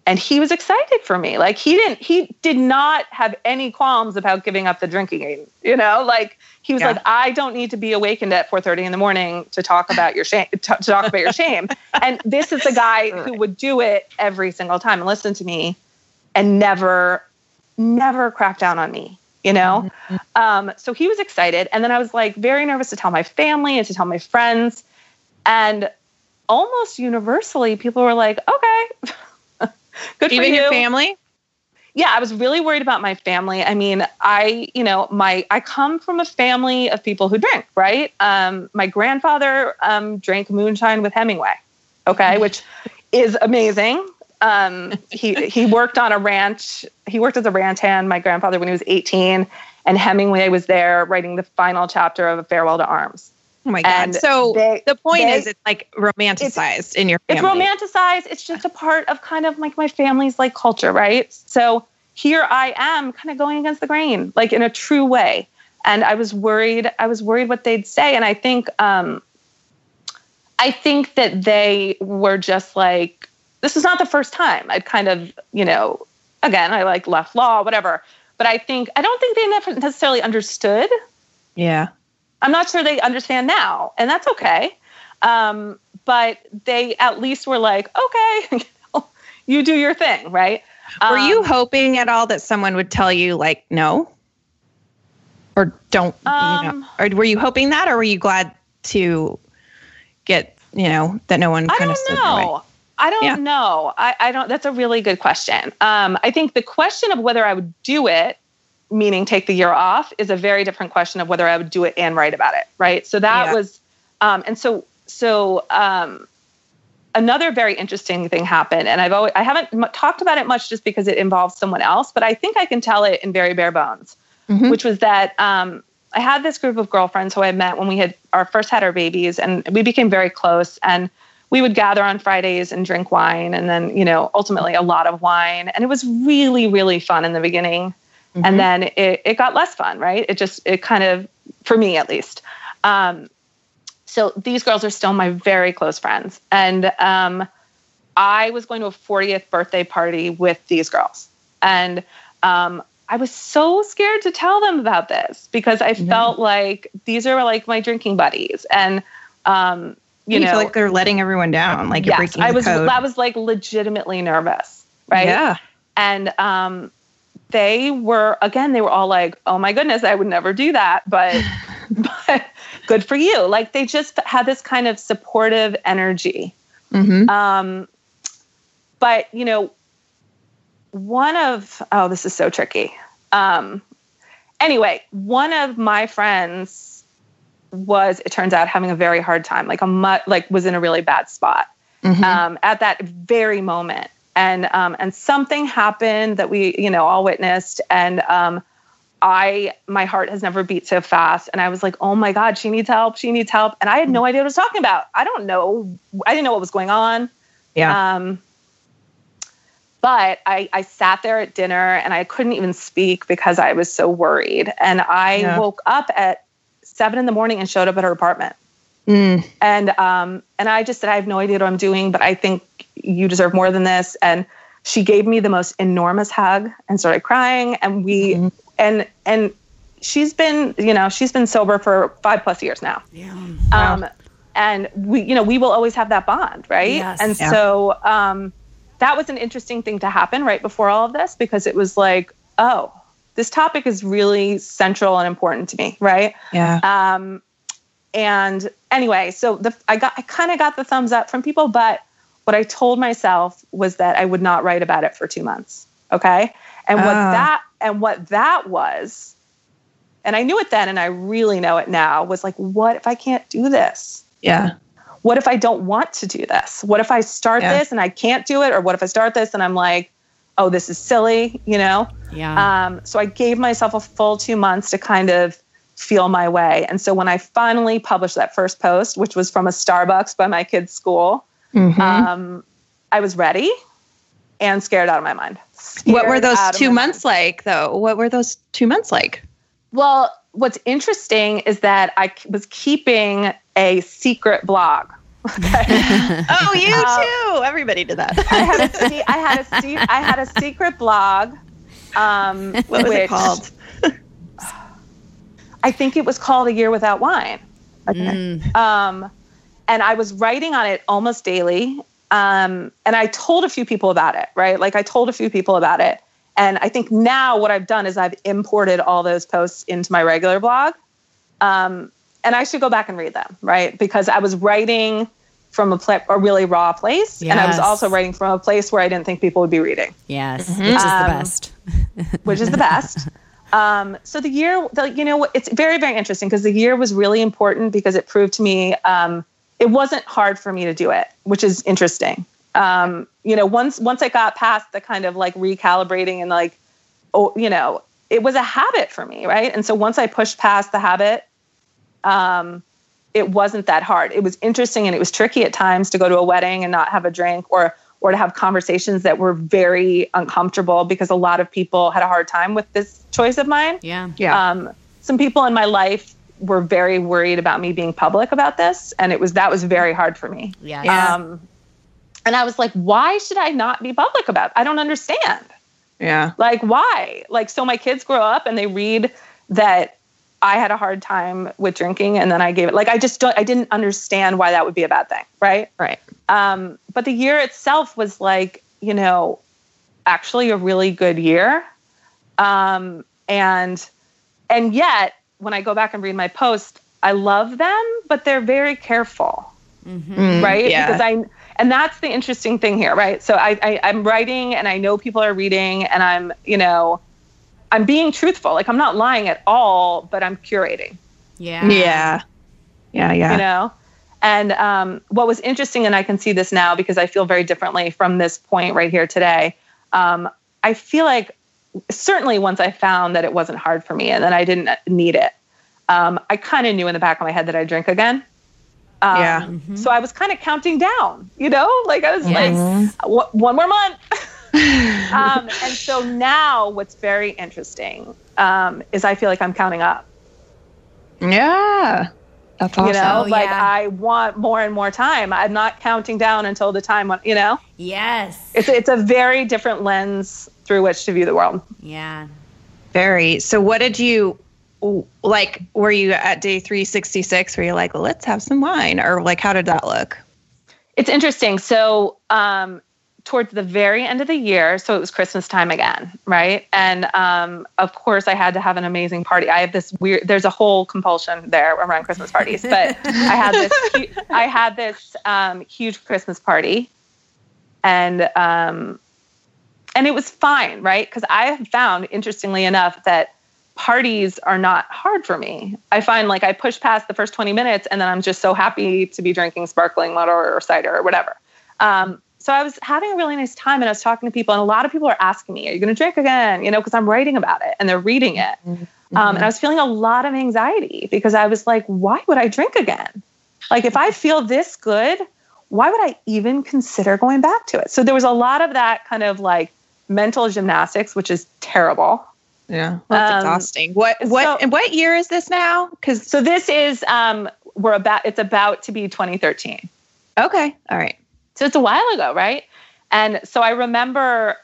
And he was excited for me. Like he didn't he did not have any qualms about giving up the drinking game you know? Like he was Yeah. like i don't need to be awakened at 4.30 in the morning to talk about your shame to, to talk about your shame. And this is the guy who would do it every single time and listen to me and never never crack down on me you know? Um, so he was excited. And then i was like very nervous to tell my family and to tell my friends. And almost universally people were like okay good Even for you. your family? yeah i was really worried about my family. I mean i you know my i come from a family of people who drink right? Um, my grandfather um, drank moonshine with hemingway okay? Which is amazing um, he he worked on a ranch. He worked as a ranch hand my grandfather when he was 18 and hemingway was there writing the final chapter of farewell to arms. Oh my god! And so they- the point they- is, it's like romanticized in your it's romanticized. It's just a part of kind of like my family's like culture right? So here i am kind of going against the grain like in a true way. And i was worried i was worried what they'd say. And i think um i think that they were just like this is not the first time i'd kind of you know again i like left law whatever but i think i don't think they necessarily understood Yeah. I'm not sure they understand now, and that's okay. Um, but they at least were like, okay, you do your thing, right? Were you Um, hoping at all that someone would tell you like no, or don't? you Um, know, or were you hoping that, or were you glad to get you know that no one kind of stood know. I don't Yeah. know. I, I don't. That's a really good question. Um, I think the question of whether I would do it, meaning take the year off, is a very different question of whether I would do it and write about it. Right. So that Yeah. was, um, and so so um, another very interesting thing happened, and I've always I haven't m- talked about it much just because it involves someone else, but I think I can tell it in very bare bones, Mhm. which was that um, I had this group of girlfriends who I met when we had our first had our babies, and we became very close and we would gather on Fridays and drink wine and then, you know, ultimately a lot of wine. And it was really, really fun in the beginning. Mhm. And then it, it got less fun, right? It just, it kind of, for me at least. Um, so these girls are still my very close friends. And um, I was going to a 40th birthday party with these girls. And um, I was so scared to tell them about this because I felt like these are like my drinking buddies. And, um, you, you, know, feel like they're letting everyone down, like you're yes, breaking I the was. code. I was like legitimately nervous, right? Yeah. And um, they were again. They were all like, "Oh my goodness, I would never do that," but but good for you. Like they just had this kind of supportive energy. hmm Um, but you know, one of oh, this is so tricky. Um, anyway, one of my friends was, it turns out, having a very hard time. Like a mu- like was in a really bad spot hmm um, at that very moment. And um, and something happened that we you know all witnessed, and um, I my heart has never beat so fast. And I was like, oh my god, she needs help, she needs help, and I had no idea what I was talking about. I don't know, I didn't know what was going on. yeah. Um, but I, I sat there at dinner and I couldn't even speak because I was so worried. And I Yeah. woke up at seven in the morning and showed up at her apartment. Mm. And um, and I just said, I have no idea what I'm doing, but I think you deserve more than this. And she gave me the most enormous hug and started crying. And we Mhm. and and she's been, you know, she's been sober for five plus years now. Wow. Um, and we, you know, we will always have that bond, right? Yes. And Yeah. so um, that was an interesting thing to happen right before all of this because it was like, oh, this topic is really central and important to me, right? Yeah. Um, and anyway, so the I got I kind of got the thumbs up from people, but what I told myself was that I would not write about it for two months. Okay, and what Ah. that and what that was, and I knew it then, and I really know it now. Was like, what if I can't do this? Yeah. What if I don't want to do this? What if I start Yeah. this and I can't do it, or what if I start this and I'm like, oh, this is silly, you know? Yeah. Um, so I gave myself a full two months to kind of feel my way. And so when I finally published that first post, which was from a Starbucks by my kid's school, Mhm. um, I was ready and scared out of my mind. what were those two months mind. like, though? What were those two months like? Well, what's interesting is that I was keeping a secret blog. oh, you Uh, too. Everybody did that. I had a se- I had a se- I had a secret blog. Um, what was it called? I think it was called A Year Without Wine. Mm. Um, and I was writing on it almost daily. Um, and I told a few people about it, right? Like I told a few people about it. And I think now what I've done is I've imported all those posts into my regular blog. Um, and I should go back and read them, right? Because I was writing from a, pla- a really raw place. And I was also writing from a place where I didn't think people would be reading yes. Which is the Um, best. which is the best. Um, so the year, the, you know, it's very, very interesting because the year was really important because it proved to me um, it wasn't hard for me to do it, which is interesting. Um, you know, once once I got past the kind of like recalibrating and like, oh, you know, it was a habit for me, right? And so once I pushed past the habit, um, it wasn't that hard. It was interesting and it was tricky at times to go to a wedding and not have a drink or or to have conversations that were very uncomfortable because a lot of people had a hard time with this choice of mine. Yeah. Yeah. Um, some people in my life were very worried about me being public about this, and it was that was very hard for me. Yeah. Yeah. Um, and I was like, why should I not be public about? It? I don't understand. yeah. Like, why? Like, so my kids grow up and they read that I had a hard time with drinking, and then I gave it. Like, I just don't. I didn't understand why that would be a bad thing, right? Right. Um, but the year itself was like, you know, actually a really good year. Um, and and yet, when I go back and read my post, I love them, but they're very careful, Mm, right? Yeah. Because I and that's the interesting thing here, right? So I, I I'm writing, and I know people are reading, and I'm you know, I'm being truthful. Like I'm not lying at all, but I'm curating Yeah. yeah. Yeah. Yeah. you know and um, what was interesting and i can see this now because i feel very differently from this point right here today um, i feel like certainly once i found that it wasn't hard for me and that i didn't need it um, i kind of knew in the back of my head that i'd drink again um, Yeah. so i was kind of counting down you know like i was Yes. like one more month um, and so now what's very interesting um, is i feel like i'm counting up Yeah. That's awesome. you know Oh, like yeah. i want more and more time i'm not counting down until the time when you know Yes. it's, it's a very different lens through which to view the world Yeah. Very. So, what did you like? Were you at day 366 where you're like, let's have some wine? Or, like, how did that look? it's interesting so um, towards the very end of the year so it was christmas time again right? And um, of course i had to have an amazing party. I have this weird there's a whole compulsion there around christmas parties but i had this i had this um, huge christmas party. And um, and it was fine right? Because i have found interestingly enough that parties are not hard for me. I find like i push past the first 20 minutes and then i'm just so happy to be drinking sparkling water or cider or whatever. Um, so I was having a really nice time and I was talking to people, and a lot of people are asking me, Are you going to drink again? You know, because I'm writing about it and they're reading it. Um, and I was feeling a lot of anxiety because I was like, Why would I drink again? Like, if I feel this good, why would I even consider going back to it? So there was a lot of that kind of like mental gymnastics, which is terrible. Yeah. That's Um, exhausting. What, what, so- and what year is this now? Because, So this is, um, we're about, it's about to be 2013. okay. All right. So it's a while ago, right? And so I remember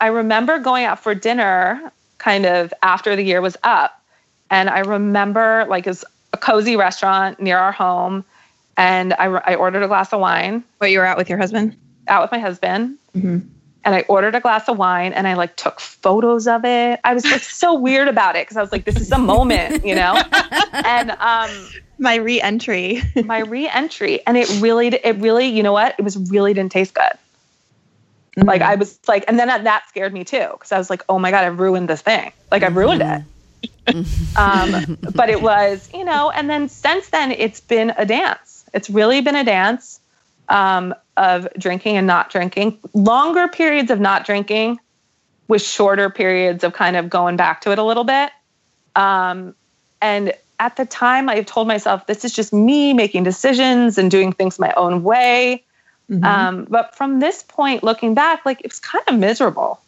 I remember going out for dinner kind of after the year was up. And I remember like it's a cozy restaurant near our home. And I, I ordered a glass of wine What, you were out with your husband? out with my husband. Mhm. And I ordered a glass of wine and I like took photos of it. I was like so weird about it because I was like, this is a moment, you know? And um, My re entry. my re-entry. And it really it really you know what? It was really didn't taste good. Like i was like and then that, that scared me too because i was like oh my god i've ruined this thing. Like i've ruined it. Um, but it was you know and then since then it's been a dance. It's really been a dance um, of drinking and not drinking. Longer periods of not drinking with shorter periods of kind of going back to it a little bit. Um, and at the time i told myself this is just me making decisions and doing things my own way Mhm. um, but from this point looking back like it was kind of miserable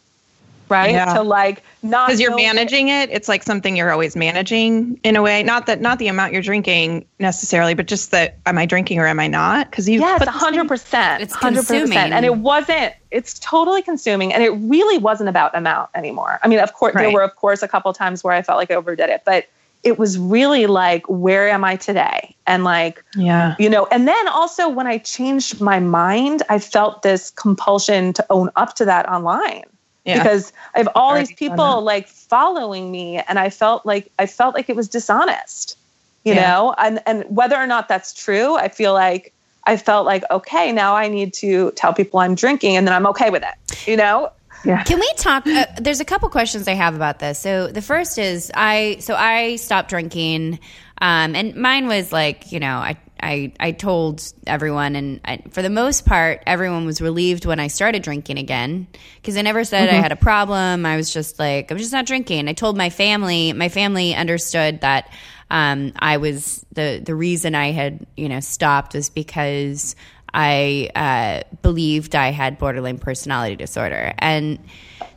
right Yeah. to like not because you're managing it it's like something you're always managing in a way not that not the amount you're drinking necessarily but just that am i drinking or am i not because you Yes, put hundred percent. It's hundred consuming. percent. And it wasn't. It's totally consuming, and it really wasn't about amount anymore. I mean, of course, there were of course a couple times where I felt like I overdid it, but it was really like, where am I today? And like, yeah you know, and then also when I changed my mind, I felt this compulsion to own up to that online yeah because I have all these people like following me, and I felt like I felt like it was dishonest, you Yeah. know. And and whether or not that's true, I feel like I felt like okay, now I need to tell people I'm drinking, and then I'm okay with it, you know. Can we talk? Uh, there's a couple questions I have about this. So the first is I so I stopped drinking, um, and mine was like you know I I I told everyone, and I, for the most part, everyone was relieved when I started drinking again because I never said I had a problem. I was just like I'm just not drinking. I told my family. My family understood that. um, I was the the reason I had you know stopped was because I uh, believed I had borderline personality disorder, and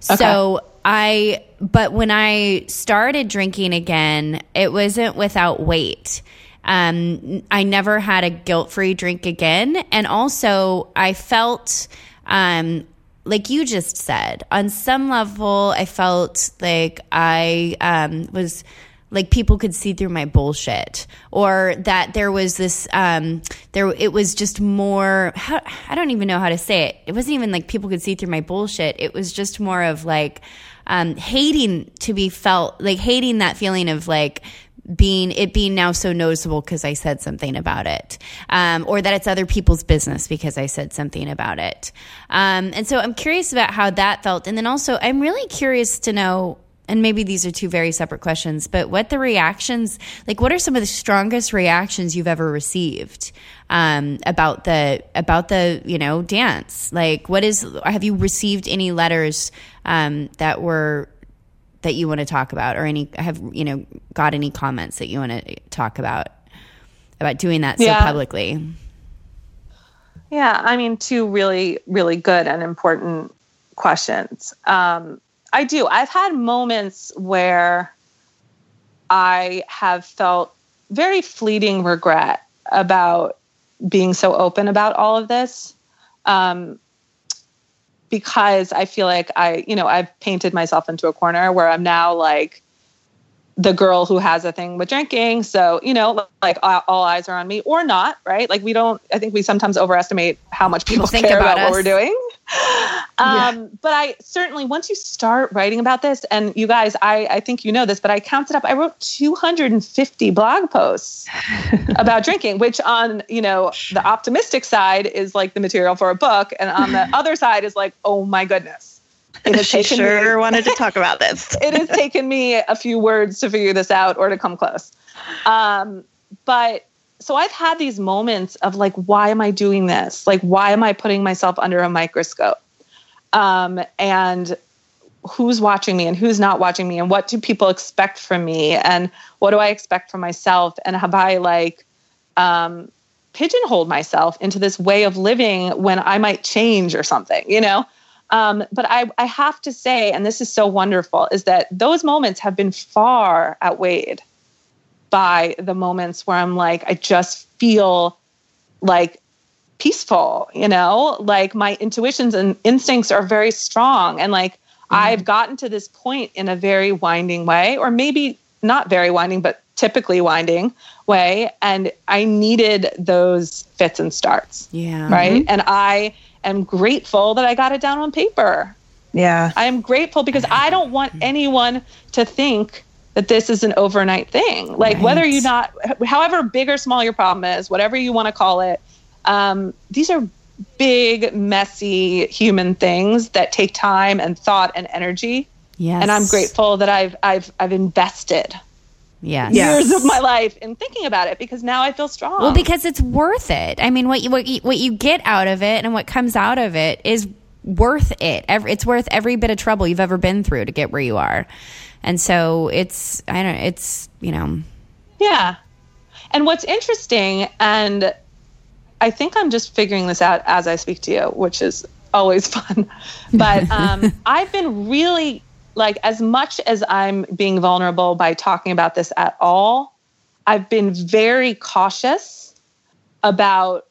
so I. But when I started drinking again, it wasn't without weight. Um, I never had a guilt free drink again, and also I felt um, like you just said, on some level, I felt like I um, was like people could see through my bullshit or that there was this um there it was just more how, i don't even know how to say it it wasn't even like people could see through my bullshit it was just more of like um hating to be felt like hating that feeling of like being it being now so noticeable because I said something about it, um, or that it's other people's business because I said something about it. Um, and so I'm curious about how that felt, and then also I'm really curious to know. And maybe these are two very separate questions, but what the reactions like? What are some of the strongest reactions you've ever received um, about the about the you know dance? Like, what is? Have you received any letters um, that were that you want to talk about or any have you know got any comments that you want to talk about about doing that so publicly Yeah, I mean, two really, really good and important questions. Um, I do. I've had moments where I have felt very fleeting regret about being so open about all of this. Um, because I feel like I, you know, I've painted myself into a corner where I'm now like the girl who has a thing with drinking. So, you know, like all, eyes are on me or not, right? Like we don't, I think we sometimes overestimate how much people, think care about about, what we're doing. Um, But I certainly, once you start writing about this, and you guys, I, I think you know this, but I counted up, I wrote 250 blog posts about drinking, which on, you know, the optimistic side is like the material for a book. And on the other side is like, oh my goodness. It has she sure me- wanted to talk about this. it has taken me a few words to figure this out or to come close. Um, but so I've had these moments of like, why am I doing this? Like, why am I putting myself under a microscope? Um, and who's watching me and who's not watching me? And what do people expect from me? And what do I expect from myself? And have I like um, pigeonholed myself into this way of living when I might change or something, you know? Um, but I, I have to say, and this is so wonderful, is that those moments have been far outweighed by the moments where I'm like, I just feel like peaceful, you know, like my intuitions and instincts are very strong. And like mm-hmm. I've gotten to this point in a very winding way, or maybe not very winding, but typically winding way. And I needed those fits and starts, yeah right? Mm-hmm. And I am grateful that I got it down on paper. Yeah. I am grateful because I don't want mm-hmm. anyone to think that this is an overnight thing. Like whether Right. you not, however big or small your problem is, whatever you want to call it, um, these are big, messy human things that take time and thought and energy. yes And I'm grateful that I've I've I've invested yes Yes. years of my life in thinking about it because now I feel strong. well because it's worth it i mean what you, what you what you get out of it and what comes out of it is worth it every, it's worth every bit of trouble you've ever been through to get where you are and so it's i don't it's you know Yeah. And what's interesting, and I think I'm just figuring this out as I speak to you, which is always fun. But um, I've been really, like, as much as I'm being vulnerable by talking about this at all, I've been very cautious about,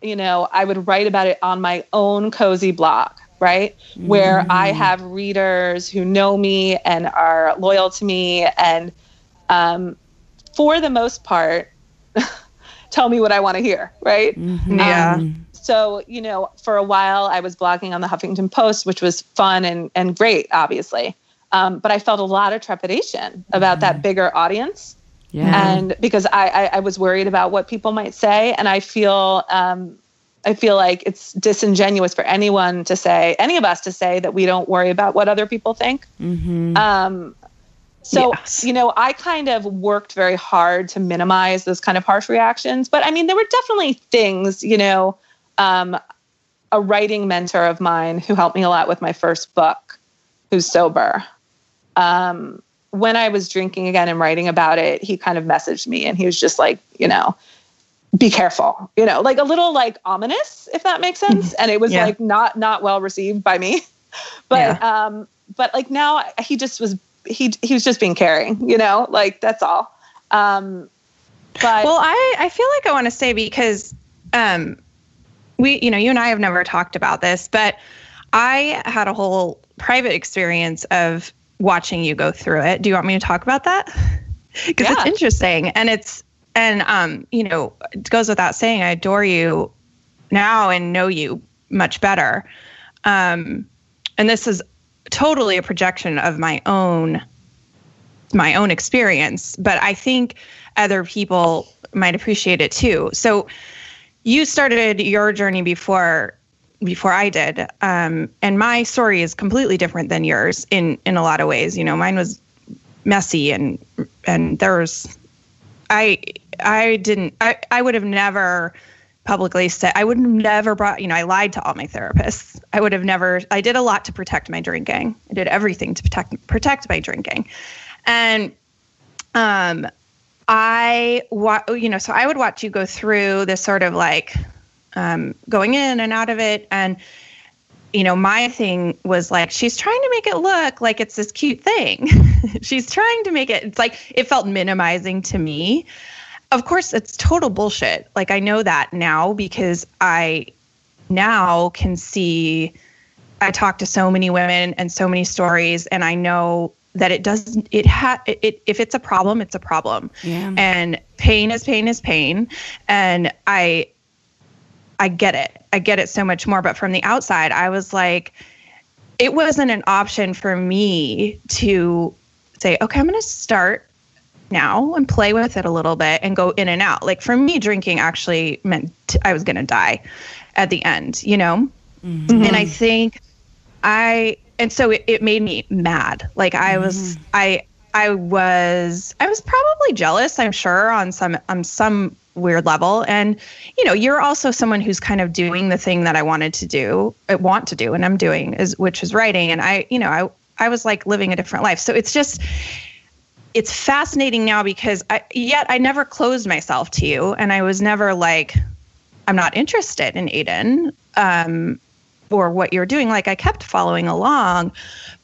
you know, I would write about it on my own cozy blog, right? Where I have readers who know me and are loyal to me and, um, for the most part, tell me what I want to hear, right? Yeah. So, you know, for a while I was blogging on the Huffington Post, which was fun and, and great, obviously. Um, but I felt a lot of trepidation about that bigger audience. yeah And because I, I, I was worried about what people might say. And I feel, um, I feel like it's disingenuous for anyone to say, any of us to say that we don't worry about what other people think. Um, so, Yes. you know, I kind of worked very hard to minimize those kind of harsh reactions. But I mean, there were definitely things, you know, um, a writing mentor of mine who helped me a lot with my first book, who's sober, um, when I was drinking again and writing about it, he kind of messaged me and he was just like, you know, be careful, you know, like a little like ominous, if that makes sense. And it was Yeah. like not not well received by me. But um, but like now he just was he he was just being caring, you know, like that's all. Um, but Well, I, I feel like I want to say because um, we, you know, you and I have never talked about this, but I had a whole private experience of watching you go through it. Do you want me to talk about that? Because it's interesting and it's, and, um, you know, it goes without saying, I adore you now and know you much better. Um, and this is totally a projection of my own my own experience, but I think other people might appreciate it too. So you started your journey before before I did, um, and my story is completely different than yours in in a lot of ways. You know, mine was messy and and there's I I didn't I I would have never publicly said I would have never brought you know I lied to all my therapists. I would have never I did a lot to protect my drinking. I did everything to protect protect my drinking. And um I wa- you know so I would watch you go through this sort of like um going in and out of it and you know my thing was like she's trying to make it look like it's this cute thing. she's trying to make it it's like it felt minimizing to me of course it's total bullshit. Like i know that now because i now can see i talk to so many women and so many stories and i know that it doesn't it ha it, it if it's a problem it's a problem. Yeah. and pain is pain is pain. And i i get it. I get it so much more. But from the outside i was like it wasn't an option for me to say okay i'm going to start now and play with it a little bit and go in and out. Like for me, drinking actually meant I was going to die at the end, you know? Mm-hmm. And I think I, and so it, it made me mad. Like I was, mm-hmm. I, I was, I was probably jealous, I'm sure on some, on some weird level. And, you know, you're also someone who's kind of doing the thing that I wanted to do, I want to do, and I'm doing is, which is writing. And I, you know, I, I was like living a different life. So it's just, it's fascinating now because I, yet I never closed myself to you, and I was never like, I'm not interested in Aidan um, or what you're doing. Like I kept following along,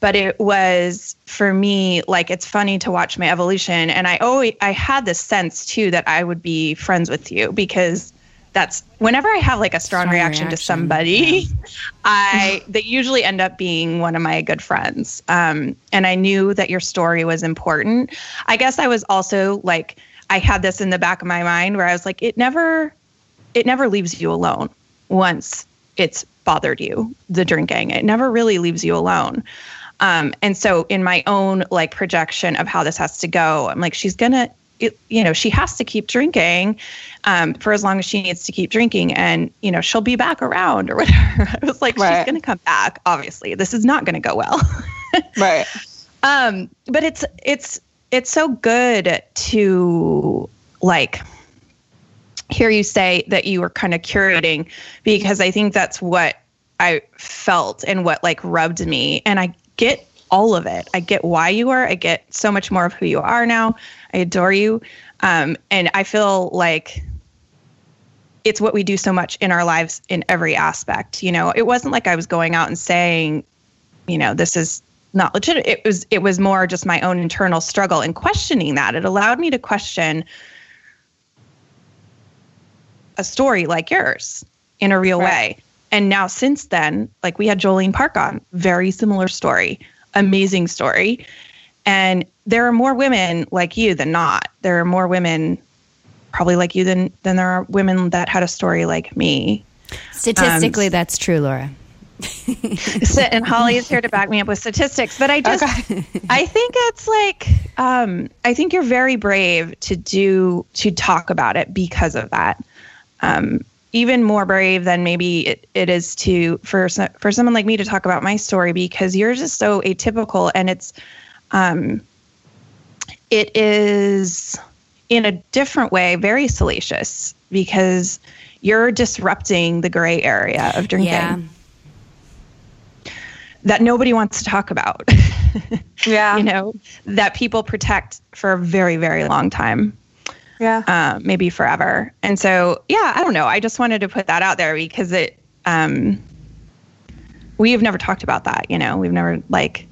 but it was for me like it's funny to watch my evolution, and I always I had this sense too that I would be friends with you because that's whenever I have like a strong, Strong reaction, to reaction, somebody, I they usually end up being one of my good friends. Um, and I knew that your story was important. I guess I was also like I had this in the back of my mind where I was like, it never, it never leaves you alone once it's bothered you the drinking. It never really leaves you alone. Um, and so in my own like projection of how this has to go, I'm like, she's gonna, it, you know, she has to keep drinking um, for as long as she needs to keep drinking, and you know, she'll be back around or whatever. I was like, she's gonna come back. Obviously, this is not gonna go well. right. um, but it's it's it's so good to like hear you say that you were kind of curating because I think that's what I felt and what like rubbed me. And I get all of it. I get why you are. I get so much more of who you are now. I adore you. Um, and I feel like it's what we do so much in our lives in every aspect. You know, it wasn't like I was going out and saying, you know, this is not legit. It was it was more just my own internal struggle and questioning that. It allowed me to question a story like yours in a real Right. way. And now since then, like we had Jolene Park on, very similar story, amazing story. And there are more women like you than not. There are more women probably like you than than there are women that had a story like me. Statistically, Um, that's true, Laura. And Holly is here to back me up with statistics. But I just, I think it's like, um, I think you're very brave to do to talk about it because of that. Um, even more brave than maybe it, it is to for for someone like me to talk about my story because yours is so atypical and it's, um, it is in a different way very salacious because you're disrupting the gray area of drinking Yeah. that nobody wants to talk about. Yeah. you know, that people protect for a very, very long time. Yeah. Um, maybe forever. And so, yeah, I don't know. I just wanted to put that out there because it, um, we have never talked about that. You know, we've never like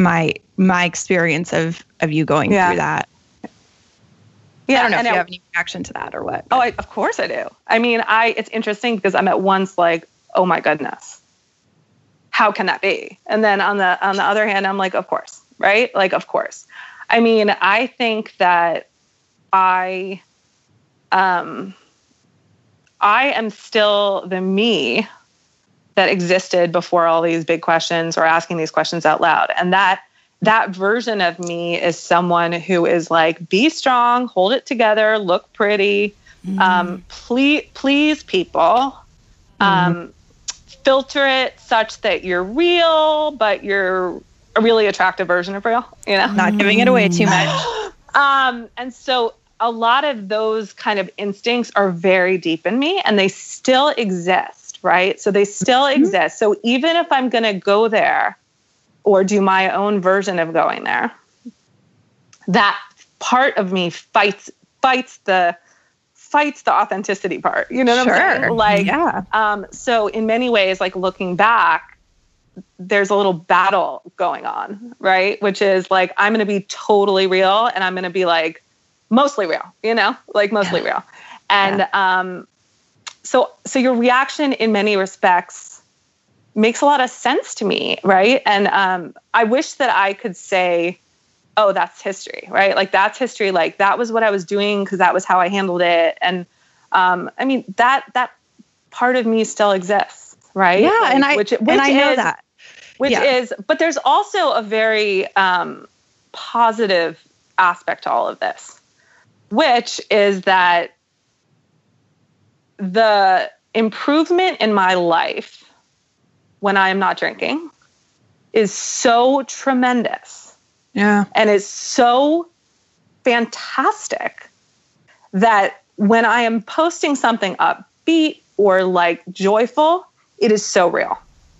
my my experience of of you going Yeah. through that. yeah. I don't know if you have any reaction to that or what. Oh, I, of course I do. I mean, I it's interesting because I'm at once like, oh my goodness, how can that be? And then on the on the other hand, I'm like, of course, right? Like, of course. I mean, I think that I, um, I am still the me that existed before all these big questions or asking these questions out loud, and that that version of me is someone who is like be strong hold it together look pretty um, please please people. Um, filter it such that you're real but you're a really attractive version of real you know? Not giving it away too much. um, and so a lot of those kind of instincts are very deep in me and they still exist, right? So they still exist. So even if I'm going to go there or do my own version of going there, that part of me fights fights the fights the authenticity part. You know what I'm saying? Like Yeah. um, so in many ways, like looking back, there's a little battle going on, right? Which is like I'm going to be totally real, and I'm going to be like mostly real, you know, like mostly real. And um, so so your reaction in many respects makes a lot of sense to me, right? And um, I wish that I could say, oh, that's history, right? Like that's history. Like that was what I was doing because that was how I handled it. And um, I mean that that part of me still exists, right? Yeah, Like, and I which, and I know is- that. which Yeah. is but there's also a very um, positive aspect to all of this which is that the improvement in my life when i am not drinking is so tremendous Yeah. and is so fantastic that when i am posting something upbeat or like joyful it is so real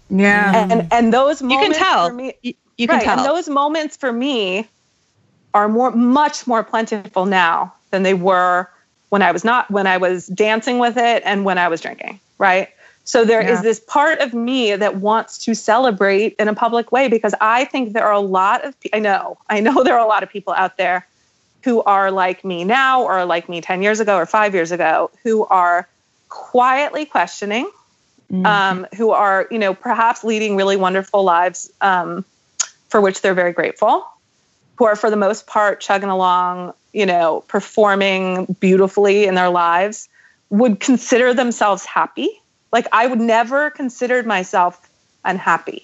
Yeah. and and those moments you can tell. for me you, you can tell. and those moments for me are more much more plentiful now than they were when I was not when I was dancing with it and when I was drinking, right? So there is Yeah. this part of me that wants to celebrate in a public way because I think there are a lot of I know, I know there are a lot of people out there who are like me now or like me 10 years ago or 5 years ago who are quietly questioning Mm-hmm. um, who are, you know, perhaps leading really wonderful lives um, for which they're very grateful, who are for the most part chugging along, you know, performing beautifully in their lives, would consider themselves happy. Like I would never considered myself unhappy.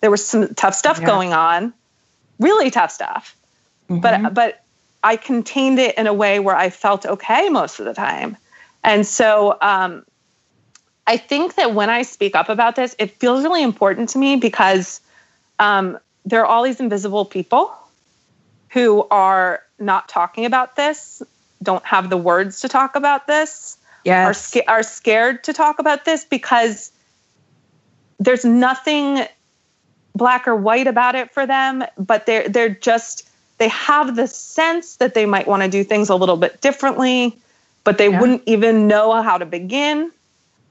There was some tough stuff Yeah. going on, really tough stuff, Mm-hmm. but but I contained it in a way where I felt okay most of the time. And so um, I think that when I speak up about this, it feels really important to me because um, there are all these invisible people who are not talking about this, don't have the words to talk about this, are, yes. sca- are scared to talk about this because there's nothing black or white about it for them, but they're they're just they have the sense that they might want to do things a little bit differently, but they Yeah. wouldn't even know how to begin.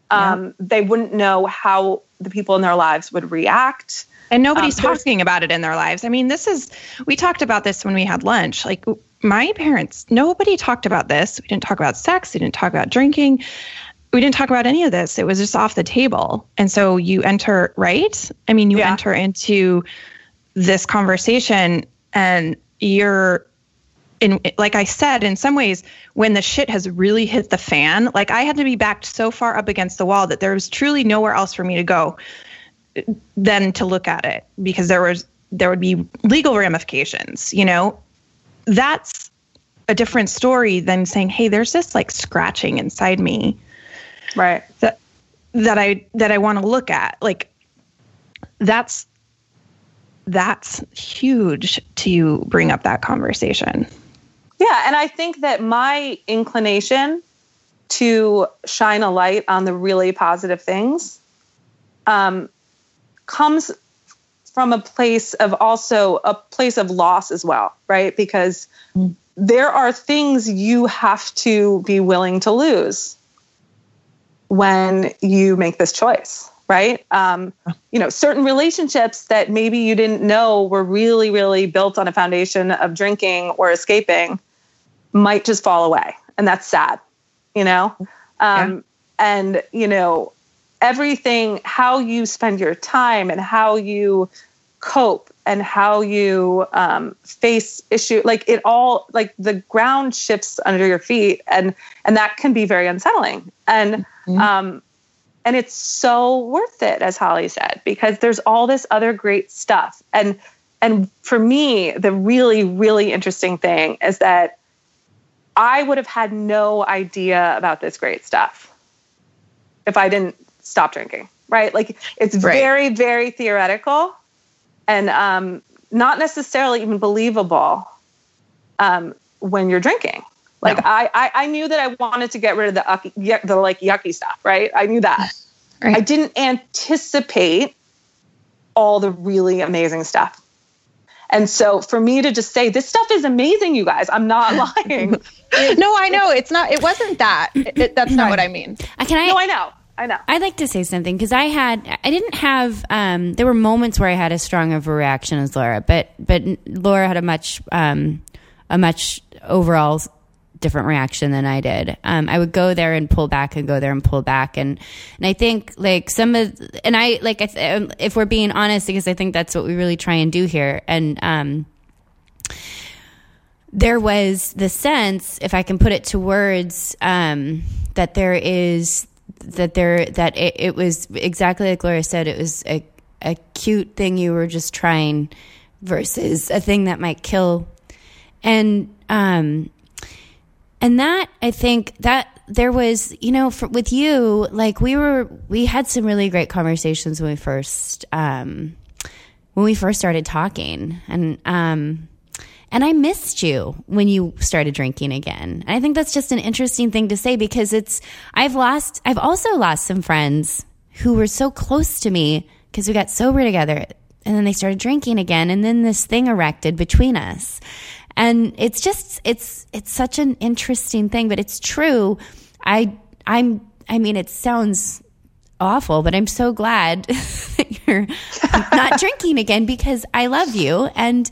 Um, They wouldn't know how the people in their lives would react. And nobody's Um, talking about it in their lives. I mean, this is, we talked about this when we had lunch. Like, my parents, nobody talked about this. We didn't talk about sex. We didn't talk about drinking. We didn't talk about any of this. It was just off the table. And so you enter, right? I mean, you Yeah. enter into this conversation and you're, in, like I said, in some ways, when the shit has really hit the fan, like I had to be backed so far up against the wall that there was truly nowhere else for me to go than to look at it because there was there would be legal ramifications you know? That's a different story than saying hey there's this like scratching inside me Right. that that i that i want to look at. Like that's that's huge to bring up that conversation. Yeah, and I think that my inclination to shine a light on the really positive things, um, comes from a place of also a place of loss as well, right? Because mm. there are things you have to be willing to lose when you make this choice, right? Um, you know, certain relationships that maybe you didn't know were really, really built on a foundation of drinking or escaping might just fall away. And that's sad, you know? Um, yeah. And, you know, everything, how you spend your time and how you cope and how you um, face issue like it all like the ground shifts under your feet and and that can be very unsettling and mm-hmm. um and it's so worth it as holly said because there's all this other great stuff and and for me the really really interesting thing is that i would have had no idea about this great stuff if i didn't stop drinking right like it's right. very very theoretical and um, not necessarily even believable um, when you're drinking like no. I, I, I knew that i wanted to get rid of the the like yucky stuff right i knew that right. i didn't anticipate all the really amazing stuff and so for me to just say this stuff is amazing, you guys, I'm not lying. no, I know it's not. It wasn't that. It, that's not what I mean. Uh, can I? No, I know. I know. I'd like to say something because I had, I didn't have, um, there were moments where I had as strong of a reaction as Laura, but, but Laura had a much, um, a much overall different reaction than I did. Um, I would go there and pull back and go there and pull back. And, and I think like some of, and I like, um, if we're being honest, because I think that's what we really try and do here. And, um, there was the sense, if I can put it to words, um, that there is that there that it, it was exactly like Laura said. It was a a cute thing you were just trying versus a thing that might kill, and um, and that I think that there was you know for, with you like we were we had some really great conversations when we first um when we first started talking and um and I missed you when you started drinking again. And I think that's just an interesting thing to say because it's, I've lost, I've also lost some friends who were so close to me because we got sober together and then they started drinking again. And then this thing erected between us. And it's just, it's, it's such an interesting thing, but it's true. I, I'm, I mean, it sounds awful, but I'm so glad that you're not drinking again because I love you. And,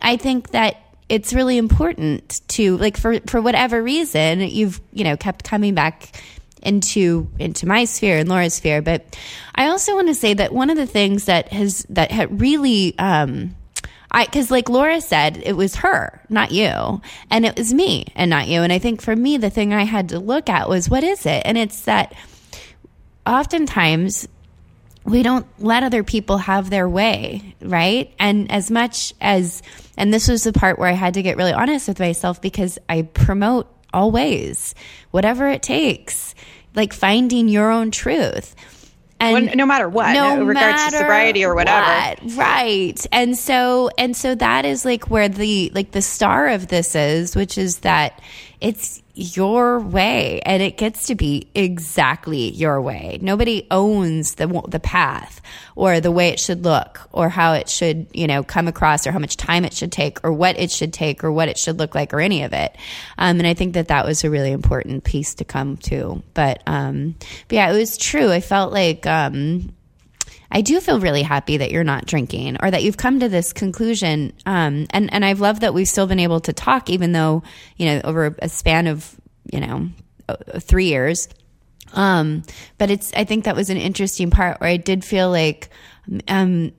I think that it's really important to like for for whatever reason you've you know kept coming back into into my sphere and Laura's sphere. But I also want to say that one of the things that has that had really um I cuz like Laura said it was her not you. And it was me and not you. And I think for me the thing I had to look at was what is it? And it's that oftentimes we don't let other people have their way, right? And as much as, and this was the part where I had to get really honest with myself because I promote always, whatever it takes, like finding your own truth. And well, no matter what, no, regards to sobriety or whatever. What, right. And so, and so that is like where the, like the star of this is, which is that it's your way and it gets to be exactly your way. Nobody owns the the path or the way it should look or how it should, you know, come across or how much time it should take or what it should take or what it should look like or any of it. Um, and I think that that was a really important piece to come to. But, um, but yeah, it was true. I felt like, um, I do feel really happy that you're not drinking or that you've come to this conclusion. Um, and, and I've loved that we've still been able to talk, even though, you know, over a span of, you know, uh, three years. Um, but it's, I think that was an interesting part where I did feel like, um,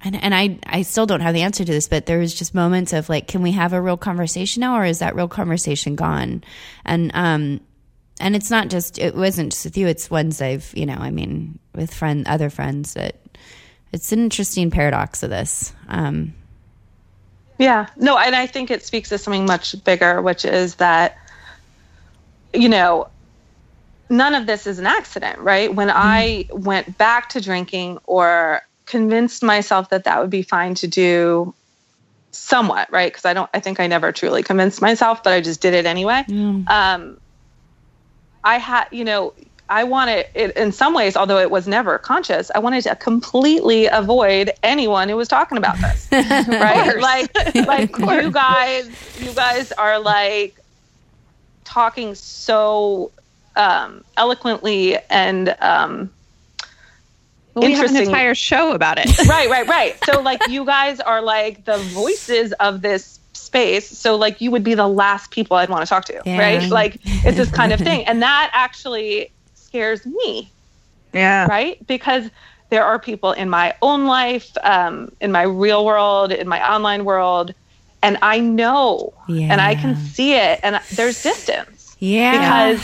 and, and I, I still don't have the answer to this, but there was just moments of like, can we have a real conversation now, or is that real conversation gone? And, um, and it's not just it wasn't just with you it's ones i've you know i mean with friend other friends that it's an interesting paradox of this um. Yeah. No and i think it speaks to something much bigger which is that you know none of this is an accident right? When mm-hmm. i went back to drinking or convinced myself that that would be fine to do somewhat right? Because i don't i think i never truly convinced myself but i just did it anyway. Mm. um I had, you know, I wanted it in some ways, although it was never conscious, I wanted to completely avoid anyone who was talking about this. right? like like you guys you guys are like talking so um, eloquently and um, Well, we have an entire show about it. right, right, right. So like you guys are like the voices of this space. So like you would be the last people I'd want to talk to, Yeah. right? Like it's this kind of thing, and that actually scares me, yeah. right? Because there are people in my own life, um, in my real world, in my online world, and I know, and I can see it, and there's distance Yeah. because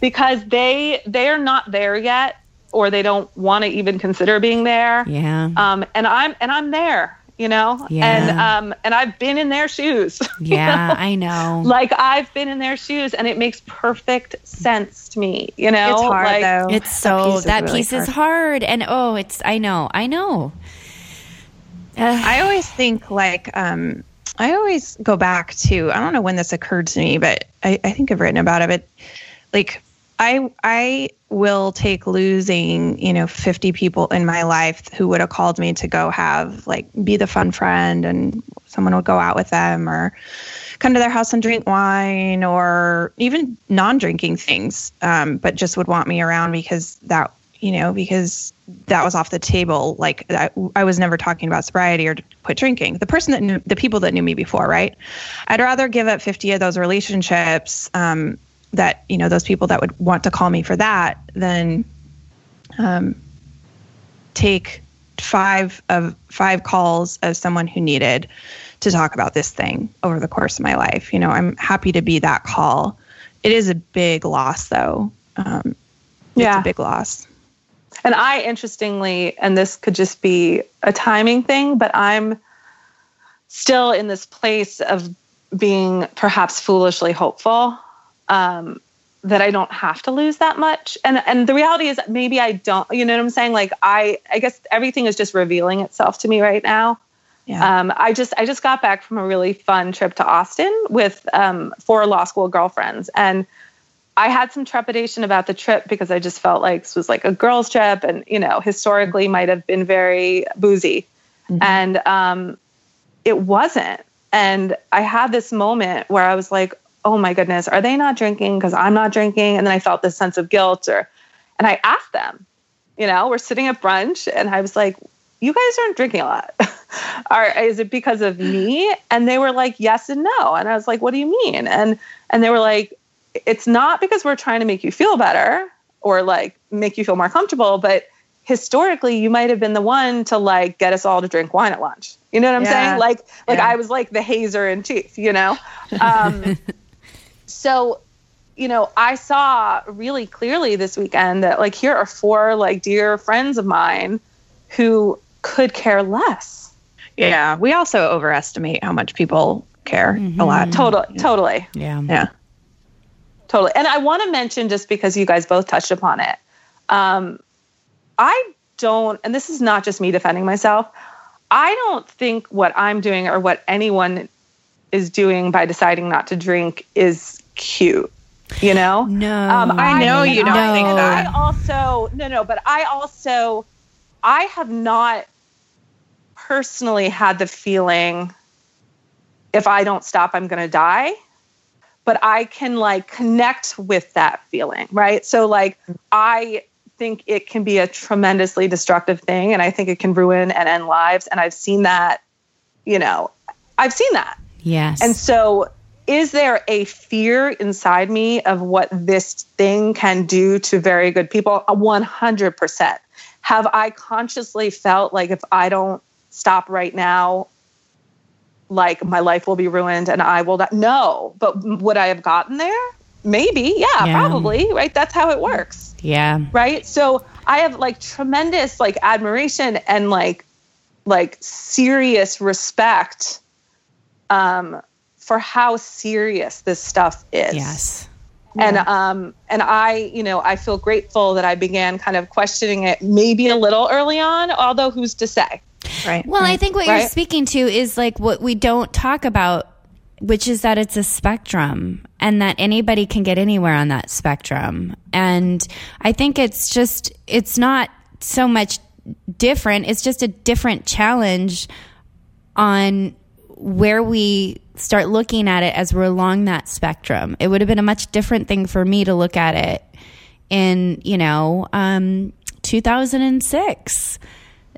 because they they are not there yet, or they don't want to even consider being there yeah. um, and I'm and I'm there, you know, Yeah. and um, and I've been in their shoes. yeah, know? I know. like I've been in their shoes, and it makes perfect sense to me. You know, It's hard like, though. It's so is that really piece is hard, and oh, it's I know, I know. Uh, I always think like um I always go back to I don't know when this occurred to me, but I, I think I've written about it. But like I I will take losing, you know, 50 people in my life who would have called me to go have like be the fun friend and someone would go out with them or come to their house and drink wine or even non-drinking things um, but just would want me around because that you know because that was off the table. Like I, I was never talking about sobriety or quit drinking. The person that knew the people that knew me before right? I'd rather give up 50 of those relationships um, that you know those people that would want to call me for that then um, take five of five calls of someone who needed to talk about this thing over the course of my life. You know, I'm happy to be that call. It is a big loss, though. Um, it's Yeah. a big loss. And I, interestingly, and this could just be a timing thing, but I'm still in this place of being perhaps foolishly hopeful um, that I don't have to lose that much. And and the reality is maybe I don't. You know what I'm saying? Like I, I guess everything is just revealing itself to me right now. Yeah. Um, I just I just got back from a really fun trip to Austin with um, four law school girlfriends, and I had some trepidation about the trip because I just felt like this was like a girls' trip, and you know, historically might have been very boozy, and um, it wasn't. And I had this moment where I was like, "Oh my goodness, are they not drinking because I'm not drinking?" And then I felt this sense of guilt, or, and I asked them, you know, we're sitting at brunch, and I was like, "You guys aren't drinking a lot." Are, is it because of me? And they were like, yes and no. And I was like, what do you mean? And and they were like, it's not because we're trying to make you feel better or like make you feel more comfortable, but historically you might have been the one to like get us all to drink wine at lunch. You know what I'm Yeah. saying? Like like Yeah. I was like the hazer in chief you know? Um, so you know, I saw really clearly this weekend that like here are four like dear friends of mine who could care less. Yeah. We also overestimate how much people care a lot. Totally, totally. yeah. Yeah. Totally. And I want to mention, just because you guys both touched upon it, um, I don't, and this is not just me defending myself, I don't think what I'm doing or what anyone is doing by deciding not to drink is cute. You know? No. Um, I know you don't I- think that. I also, no, no, but I also, I have not personally had the feeling if I don't stop, I'm going to die. But I can like connect with that feeling, right? So, like, I think it can be a tremendously destructive thing. And I think it can ruin and end lives. And I've seen that, you know, I've seen that. Yes. And so, is there a fear inside me of what this thing can do to very good people? 100%. Have I consciously felt like if I don't stop right now, like my life will be ruined and I will die? No. But would I have gotten there? Maybe. Yeah, Yeah. probably. Right. That's how it works yeah. right so i have like tremendous like admiration and like like serious respect um for how serious this stuff is Yes. and um and i you know i feel grateful that i began kind of questioning it maybe a little early on although who's to say Right. Well, I think what you're speaking to is like what we don't talk about which is that it's a spectrum and that anybody can get anywhere on that spectrum. And I think it's just, it's not so much different, it's just a different challenge on where we start looking at it as we're along that spectrum. It would have been a much different thing for me to look at it in, you know, um, 2006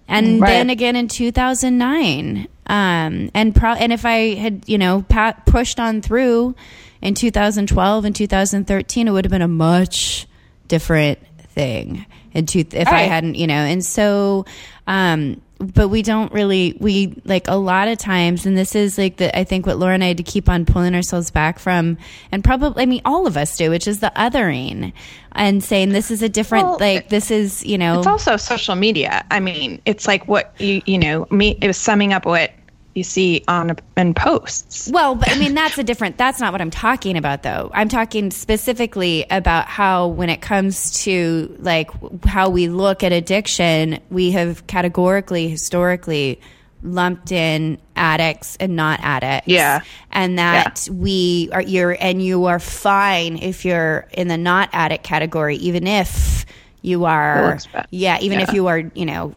and Right. then again in 2009 um, and pro- and if I had you know pa- pushed on through in 2012 and 2013 it would have been a much different thing and two- if I hadn't you know and so um, but we don't really we like a lot of times and this is like the I think what Laura and I had to keep on pulling ourselves back from and probably I mean all of us do which is the othering and saying this is a different Well, like this is you know It's also social media. I mean, it's like what you you know me. It was summing up what you see on in posts. Well, but I mean, that's a different, that's not what I'm talking about though. I'm talking specifically about how when it comes to like how we look at addiction, we have categorically, historically lumped in addicts and not addicts. Yeah. And that we are, you're, and you are fine if you're in the not addict category, even if you are, yeah, even if you are, you know,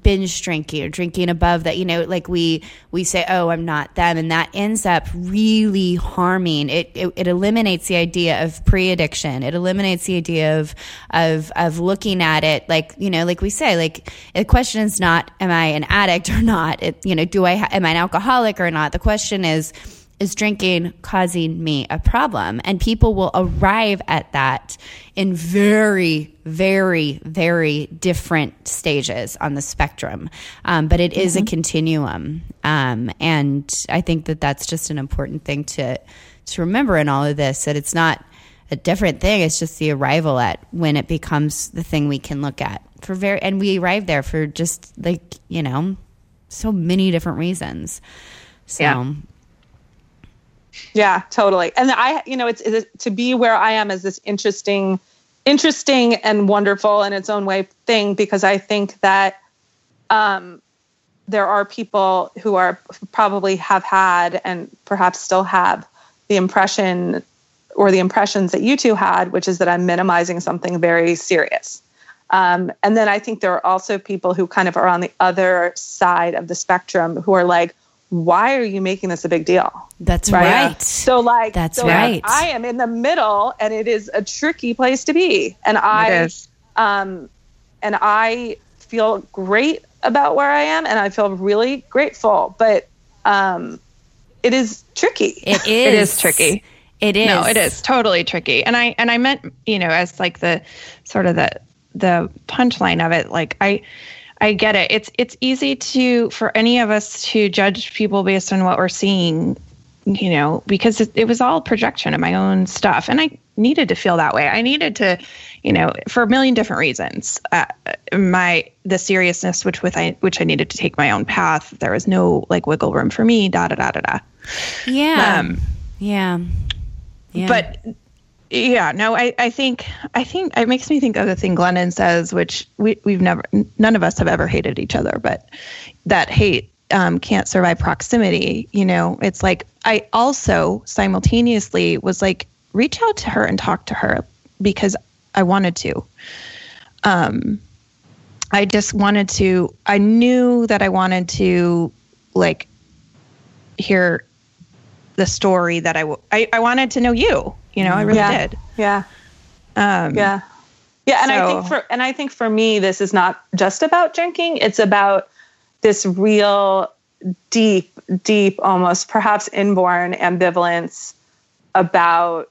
binge drinking or drinking above that you know like we we say oh i'm not them. And that ends up really harming. It it, it eliminates the idea of pre-addiction. It eliminates the idea of of of looking at it like you know like we say like the question is not am i an addict or not? It you know do i ha- am i an alcoholic or not? The question is is drinking causing me a problem? And people will arrive at that in very, very, very different stages on the spectrum. Um, but it is a continuum. Um, and I think that that's just an important thing to, to remember in all of this that it's not a different thing. It's just the arrival at when it becomes the thing we can look at for very, and we arrive there for just like, you know, so many different reasons. So, Yeah. Yeah, totally. And I, you know, it's, it's to be where I am is this interesting, interesting and wonderful in its own way thing because I think that um, there are people who are probably have had and perhaps still have the impression or the impressions that you two had, which is that I'm minimizing something very serious. Um, and then I think there are also people who kind of are on the other side of the spectrum who are like, why are you making this a big deal? That's right? right. So like That's so, like, right. I am in the middle and it is a tricky place to be. And I um and I feel great about where I am and I feel really grateful. But um it is tricky. It is. It is tricky. It is. No, it is totally tricky. And I and I meant, you know, as like the sort of the the punchline of it, like I I get it. It's it's easy to for any of us to judge people based on what we're seeing, you know, because it, it was all projection of my own stuff, and I needed to feel that way. I needed to, you know, for a million different reasons. Uh, my the seriousness, which with I which I needed to take my own path. There was no like wiggle room for me. Da da da da da. Yeah. Um, yeah. Yeah. but yeah no I, I think i think it makes me think of the thing glennon says which we, we've never none of us have ever hated each other but that hate um, can't survive proximity you know it's like i also simultaneously was like reach out to her and talk to her because i wanted to um i just wanted to i knew that i wanted to like hear the story that I, w- I, I wanted to know you. You know, I really Yeah. did. yeah. Um, Yeah. Yeah, and I think for and I think for me this is not just about drinking, it's about this real deep deep almost perhaps inborn ambivalence about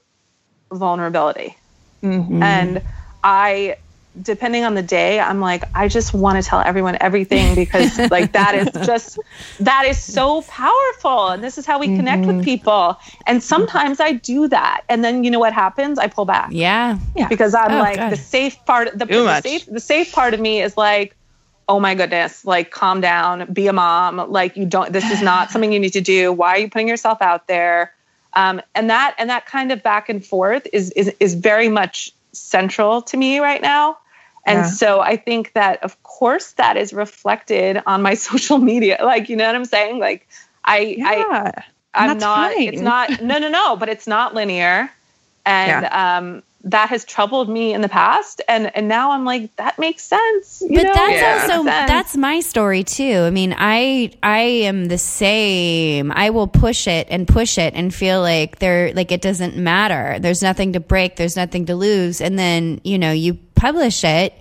vulnerability. mhm. And I depending on the day, I'm like I just want to tell everyone everything because like that is just that is so powerful and this is how we connect with people. And sometimes I do that and then you know what happens? I pull back yeah. Yeah. because I'm Oh, like God. the safe part. The, the safe, the safe part of me is like, oh my goodness, like calm down, be a mom. Like you don't. This is not something you need to do. Why are you putting yourself out there? Um, and that and that kind of back and forth is is is very much central to me right now. And Yeah. so I think that of course that is reflected on my social media. Like you know what I'm saying? Like I I yeah. I'm not. fine. It's not. No, no, no. But it's not linear, and um, that has troubled me in the past, and and now I'm like, that makes sense. You but know? that's It also that's my story too. I mean, I I am the same. I will push it and push it and feel like there like it doesn't matter. There's nothing to break, there's nothing to lose. And then, you know, you publish it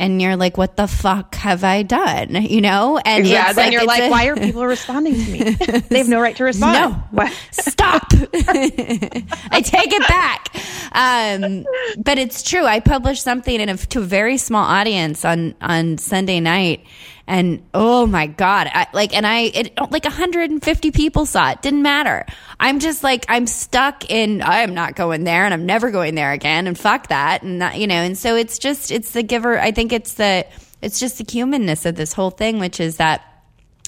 and you're like, what the fuck have I done? You know? And Yeah, it's then you're it's like, a- why are people responding to me? they have no right to respond. No. What? Stop. I take it back. Um, but it's true. I published something in a, to a very small audience on, on Sunday night. And oh my God, I, like, and I, it, like 150 people saw it. Didn't matter. I'm just like, I'm stuck in, I am not going there and I'm never going there again. And fuck that. And that, you know, and so it's just, it's the giver. I think it's the, it's just the humanness of this whole thing, which is that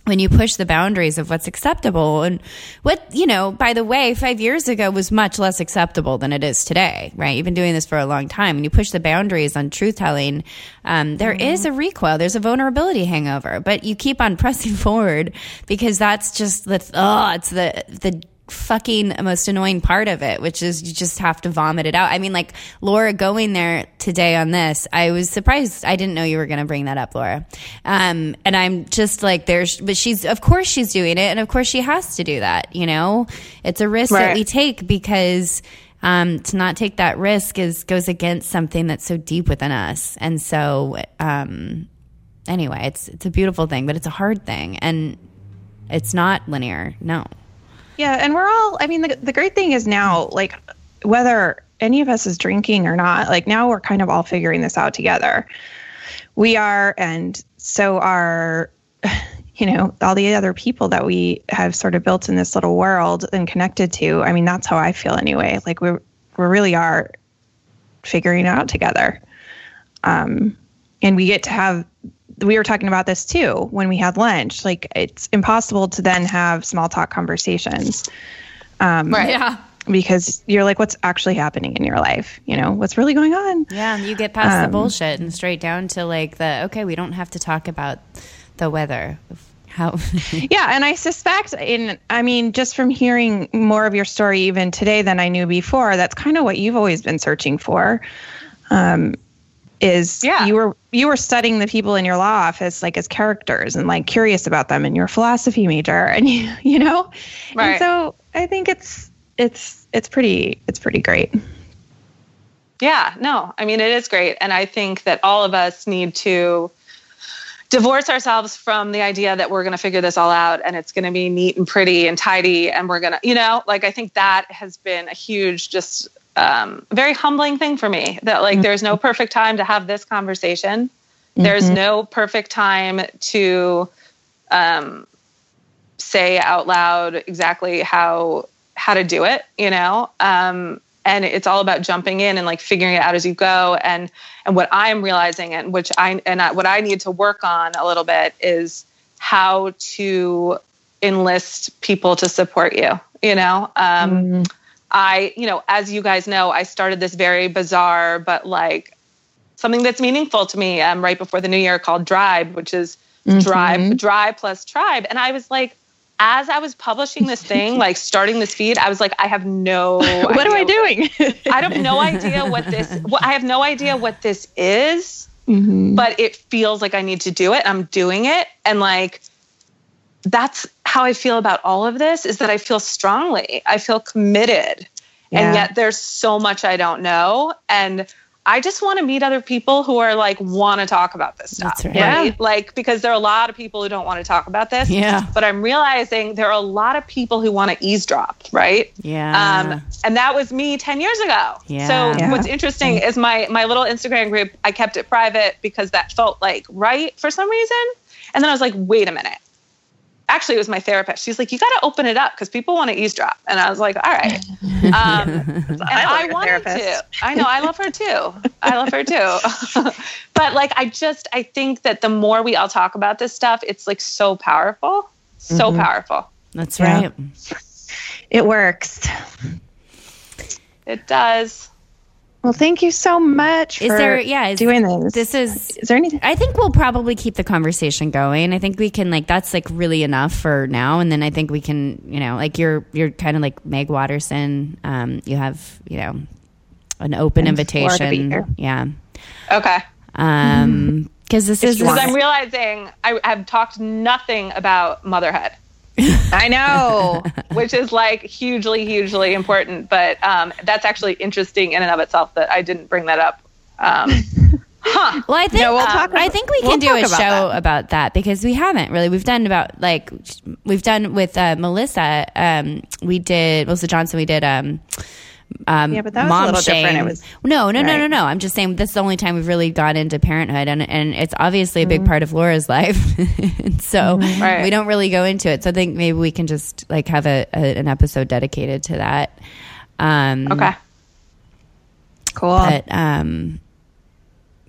when you push the boundaries of what's acceptable and what you know by the way five years ago was much less acceptable than it is today right? You've been doing this for a long time. And you push the boundaries on truth telling um, there is a recoil. There's a vulnerability hangover but you keep on pressing forward because that's just the oh it's the the fucking most annoying part of it, which is you just have to vomit it out. I mean, like Laura going there today on this, I was surprised. I didn't know you were going to bring that up, Laura. Um, and I'm just like, there's, but she's, of course she's doing it. And of course she has to do that. You know, it's a risk that we take because, um, to not take that risk is, goes against something that's so deep within us. And so, um, anyway, it's, it's a beautiful thing, but it's a hard thing. And it's not linear. No. Yeah, and we're all. I mean, the the great thing is now, like, whether any of us is drinking or not, like now we're kind of all figuring this out together. We are, and so are, you know, all the other people that we have sort of built in this little world and connected to. I mean, that's how I feel anyway. Like we we really are figuring it out together. Um, and we get to have we were talking about this too when we had lunch. Like it's impossible to then have small talk conversations. Um, Right. Yeah. Because you're like, what's actually happening in your life? You know, what's really going on? Yeah, you get past the Um, bullshit and straight down to like the okay, we don't have to talk about the weather. How Yeah, and I suspect in I mean, just from hearing more of your story even today than I knew before, that's kind of what you've always been searching for. Um is Yeah. you were you were studying the people in your law office like as characters and like curious about them and you're a philosophy major and you you know? And Right. so I think it's it's it's pretty it's pretty great. Yeah, no, I mean, it is great. And I think that all of us need to divorce ourselves from the idea that we're going to figure this all out and it's going to be neat and pretty and tidy. And we're going to, you know, like I think that has been a huge, just um, very humbling thing for me that like there's no perfect time to have this conversation. There's no perfect time to um, say out loud exactly how how to do it you know? Um, and it's all about jumping in and like figuring it out as you go. And and what i'm realizing and which i and I, what i need to work on a little bit is how to enlist people to support you you know? Um, i you know as you guys know i started this very bizarre but like something that's meaningful to me um, right before the new year called Drybe which is Drybe drive plus tribe and i was like as i was publishing this thing like starting this feed i was like i have no what am I doing? i have no idea what this what, i have no idea what this is Mhm. but it feels like i need to do it i'm doing it and like that's how i feel about all of this is that i feel strongly i feel committed Yeah. and yet there's so much i don't know and i just want to meet other people who are like want to talk about this stuff That's right. Yeah. like because there are a lot of people who don't want to talk about this Yeah. but i'm realizing there are a lot of people who want to eavesdrop right Yeah. um, and that was me 10 years ago. Yeah. So Yeah. what's interesting is my my little Instagram group, I kept it private because that felt like right for some reason. And then I was like, wait a minute. Actually, it was my therapist. She's like, you got to open it up because people want to eavesdrop. And I was like, all right. Um, and I, your wanted therapist. to. I know. I love her too. I love her too. but like, I just, I think that the more we all talk about this stuff, it's like so powerful. So powerful. That's Yeah. right. It works. It does. Well, thank you so much Is there- yeah, is- doing this. This is Is there anything? I think we'll probably keep the conversation going. I think we can like that's like really enough for now, and then I think we can, you know, like you're you're kind of like Meg Watterson. Um, you have you know an open And Florida to be invitation, here. yeah. Okay. Um, because this is Because I'm realizing I have talked nothing about motherhood, I know. which is like hugely, hugely important. But um, that's actually interesting in and of itself that I didn't bring that up. Um, huh. Well, I think No, we'll uh, talk I think we we'll can do a about show that. about that because we haven't really. We've done about like we've done with uh, Melissa. Um, we did Melissa Johnson. We did um, Yeah, but that was a little different. shame. It was- no, no, no, no, no. I'm just saying that's the only time we've really gone into parenthood, and and it's obviously a Mm-hmm. big part of Laura's life. so Right. we don't really go into it. So I think maybe we can just like have a, a an episode dedicated to that. Um, Okay. Cool. but um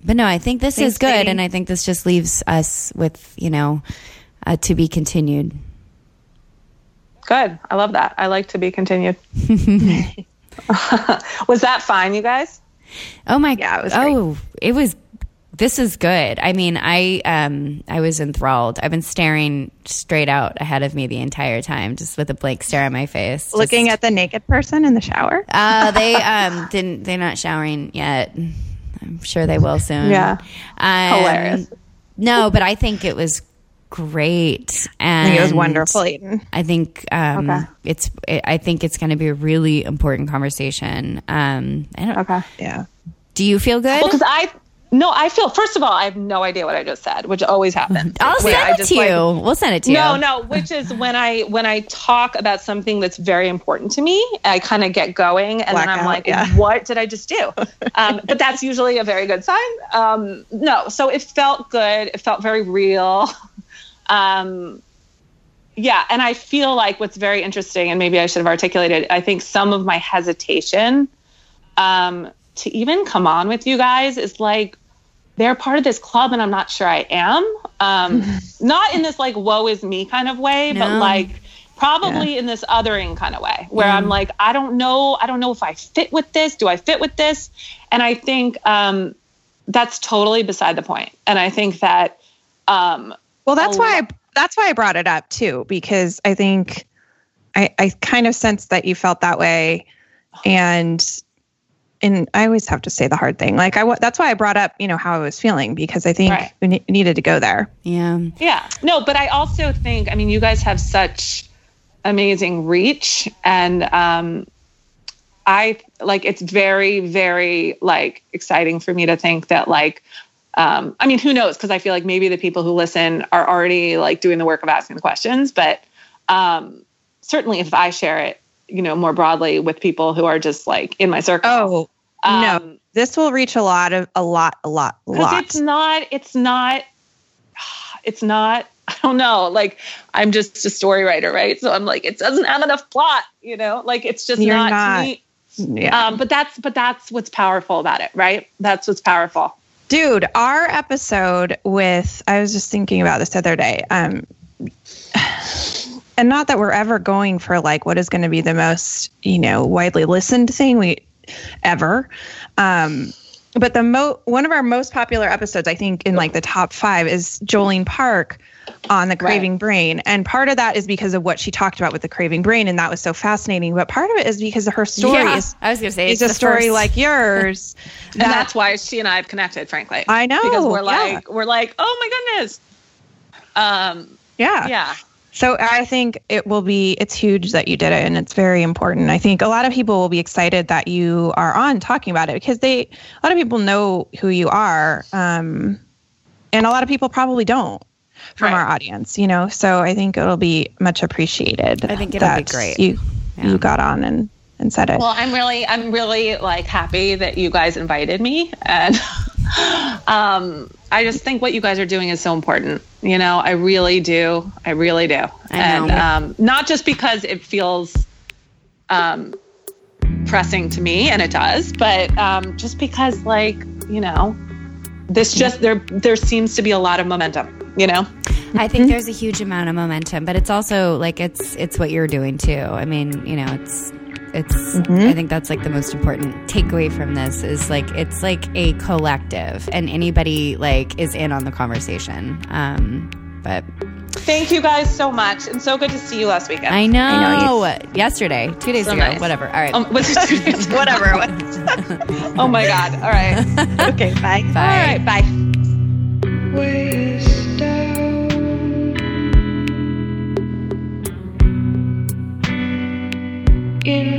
but no i think this Thanks, is good and i think this just leaves us with you know uh, to be continued Good. I love that. I like to be continued. Was that fine, you guys? oh my god. Yeah, it was great. oh it was this is good i mean i um i was enthralled i've been staring straight out ahead of me the entire time just with a blank stare on my face just- Looking at the naked person in the shower. uh they um didn't they're not showering yet i'm sure they will soon Yeah. um, Hilarious. no but i think it was great and I think it was wonderful, Aidan. I think um, Okay. it's. It, I think it's going to be a really important conversation. Um, I don't, Okay. Yeah. Do you feel good? Well, because I no, I feel first of all, I have no idea what I just said, which always happens. I'll Where send it just, to like, you. we'll send it to No, you. no, no. which is when I when I talk about something that's very important to me, I kind of get going, and then I'm Blackout, like, yeah. "What did I just do?" um, but that's usually a very good sign. Um, no, so it felt good. It felt very real. Um, yeah, and I feel like what's very interesting, and maybe I should have articulated. I think some of my hesitation um, to even come on with you guys is like they're part of this club and I'm not sure I am. Um, not in this like woe is me kind of way, but like probably in this othering kind of way where I'm like, I don't know, I don't know if I fit with this. Do I fit with this? And I think um, that's totally beside the point. And I think that um, Well, that's why I, that's why I brought it up too, because I think I I kind of sensed that you felt that way, and and I always have to say the hard thing. Like I that's why I brought up you know how I was feeling because I think Right. we ne- needed to go there. Yeah. Yeah. No, but I also think, I mean, you guys have such amazing reach and um I like it's very, very like exciting for me to think that like um I mean, who knows? Because I feel like maybe the people who listen are already like doing the work of asking the questions, but um certainly if I share it, you know, more broadly with people who are just like in my circle. Oh no, um, this will reach a lot of a lot a lot a lot. it's not it's not it's not i don't know like i'm just a story writer right so i'm like it doesn't have enough plot you know like it's just You're not, not. to me yeah. um but that's but that's what's powerful about it right that's what's powerful Dude, our episode with I was just thinking about this the other day. Um and not that we're ever going for like what is going to be the most, you know, widely listened thing we ever. Um but the mo one of our most popular episodes, I think in like the top 5 is Jolene Park on the craving brain. And part of that is because of what she talked about with the craving brain and that was so fascinating, but part of it is because of her story Yeah. is I was going to say it's a story first- like yours. and that's why she and i have connected frankly I know, because we're yeah. like we're like oh my goodness um yeah. yeah So I think it will be it's huge that you did it and it's very important. I think a lot of people will be excited that you are on talking about it because they a lot of people know who you are. Um and a lot of people probably don't from Right. our audience, you know. So I think it'll be much appreciated. I think it'll be that great. You Yeah. you got on and and said it. Well, I'm really, I'm really like happy that you guys invited me, and um, I just think what you guys are doing is so important. You know, I really do, I really do, I and um, not just because it feels um, pressing to me, and it does, but um, just because, like, you know, this just there, there seems to be a lot of momentum. You know, I think there's a huge amount of momentum, but it's also like it's it's what you're doing too. I mean, you know, it's It's Mm-hmm. I think that's like the most important takeaway from this is like it's like a collective and anybody like is in on the conversation. Um but Thank you guys so much, and so good to see you last weekend. I know, I know yesterday, two days So ago, nice. whatever. All right. Um, was it two days? Whatever oh my god! All right. Okay, bye. Bye. All right. Bye. Waist Infinitely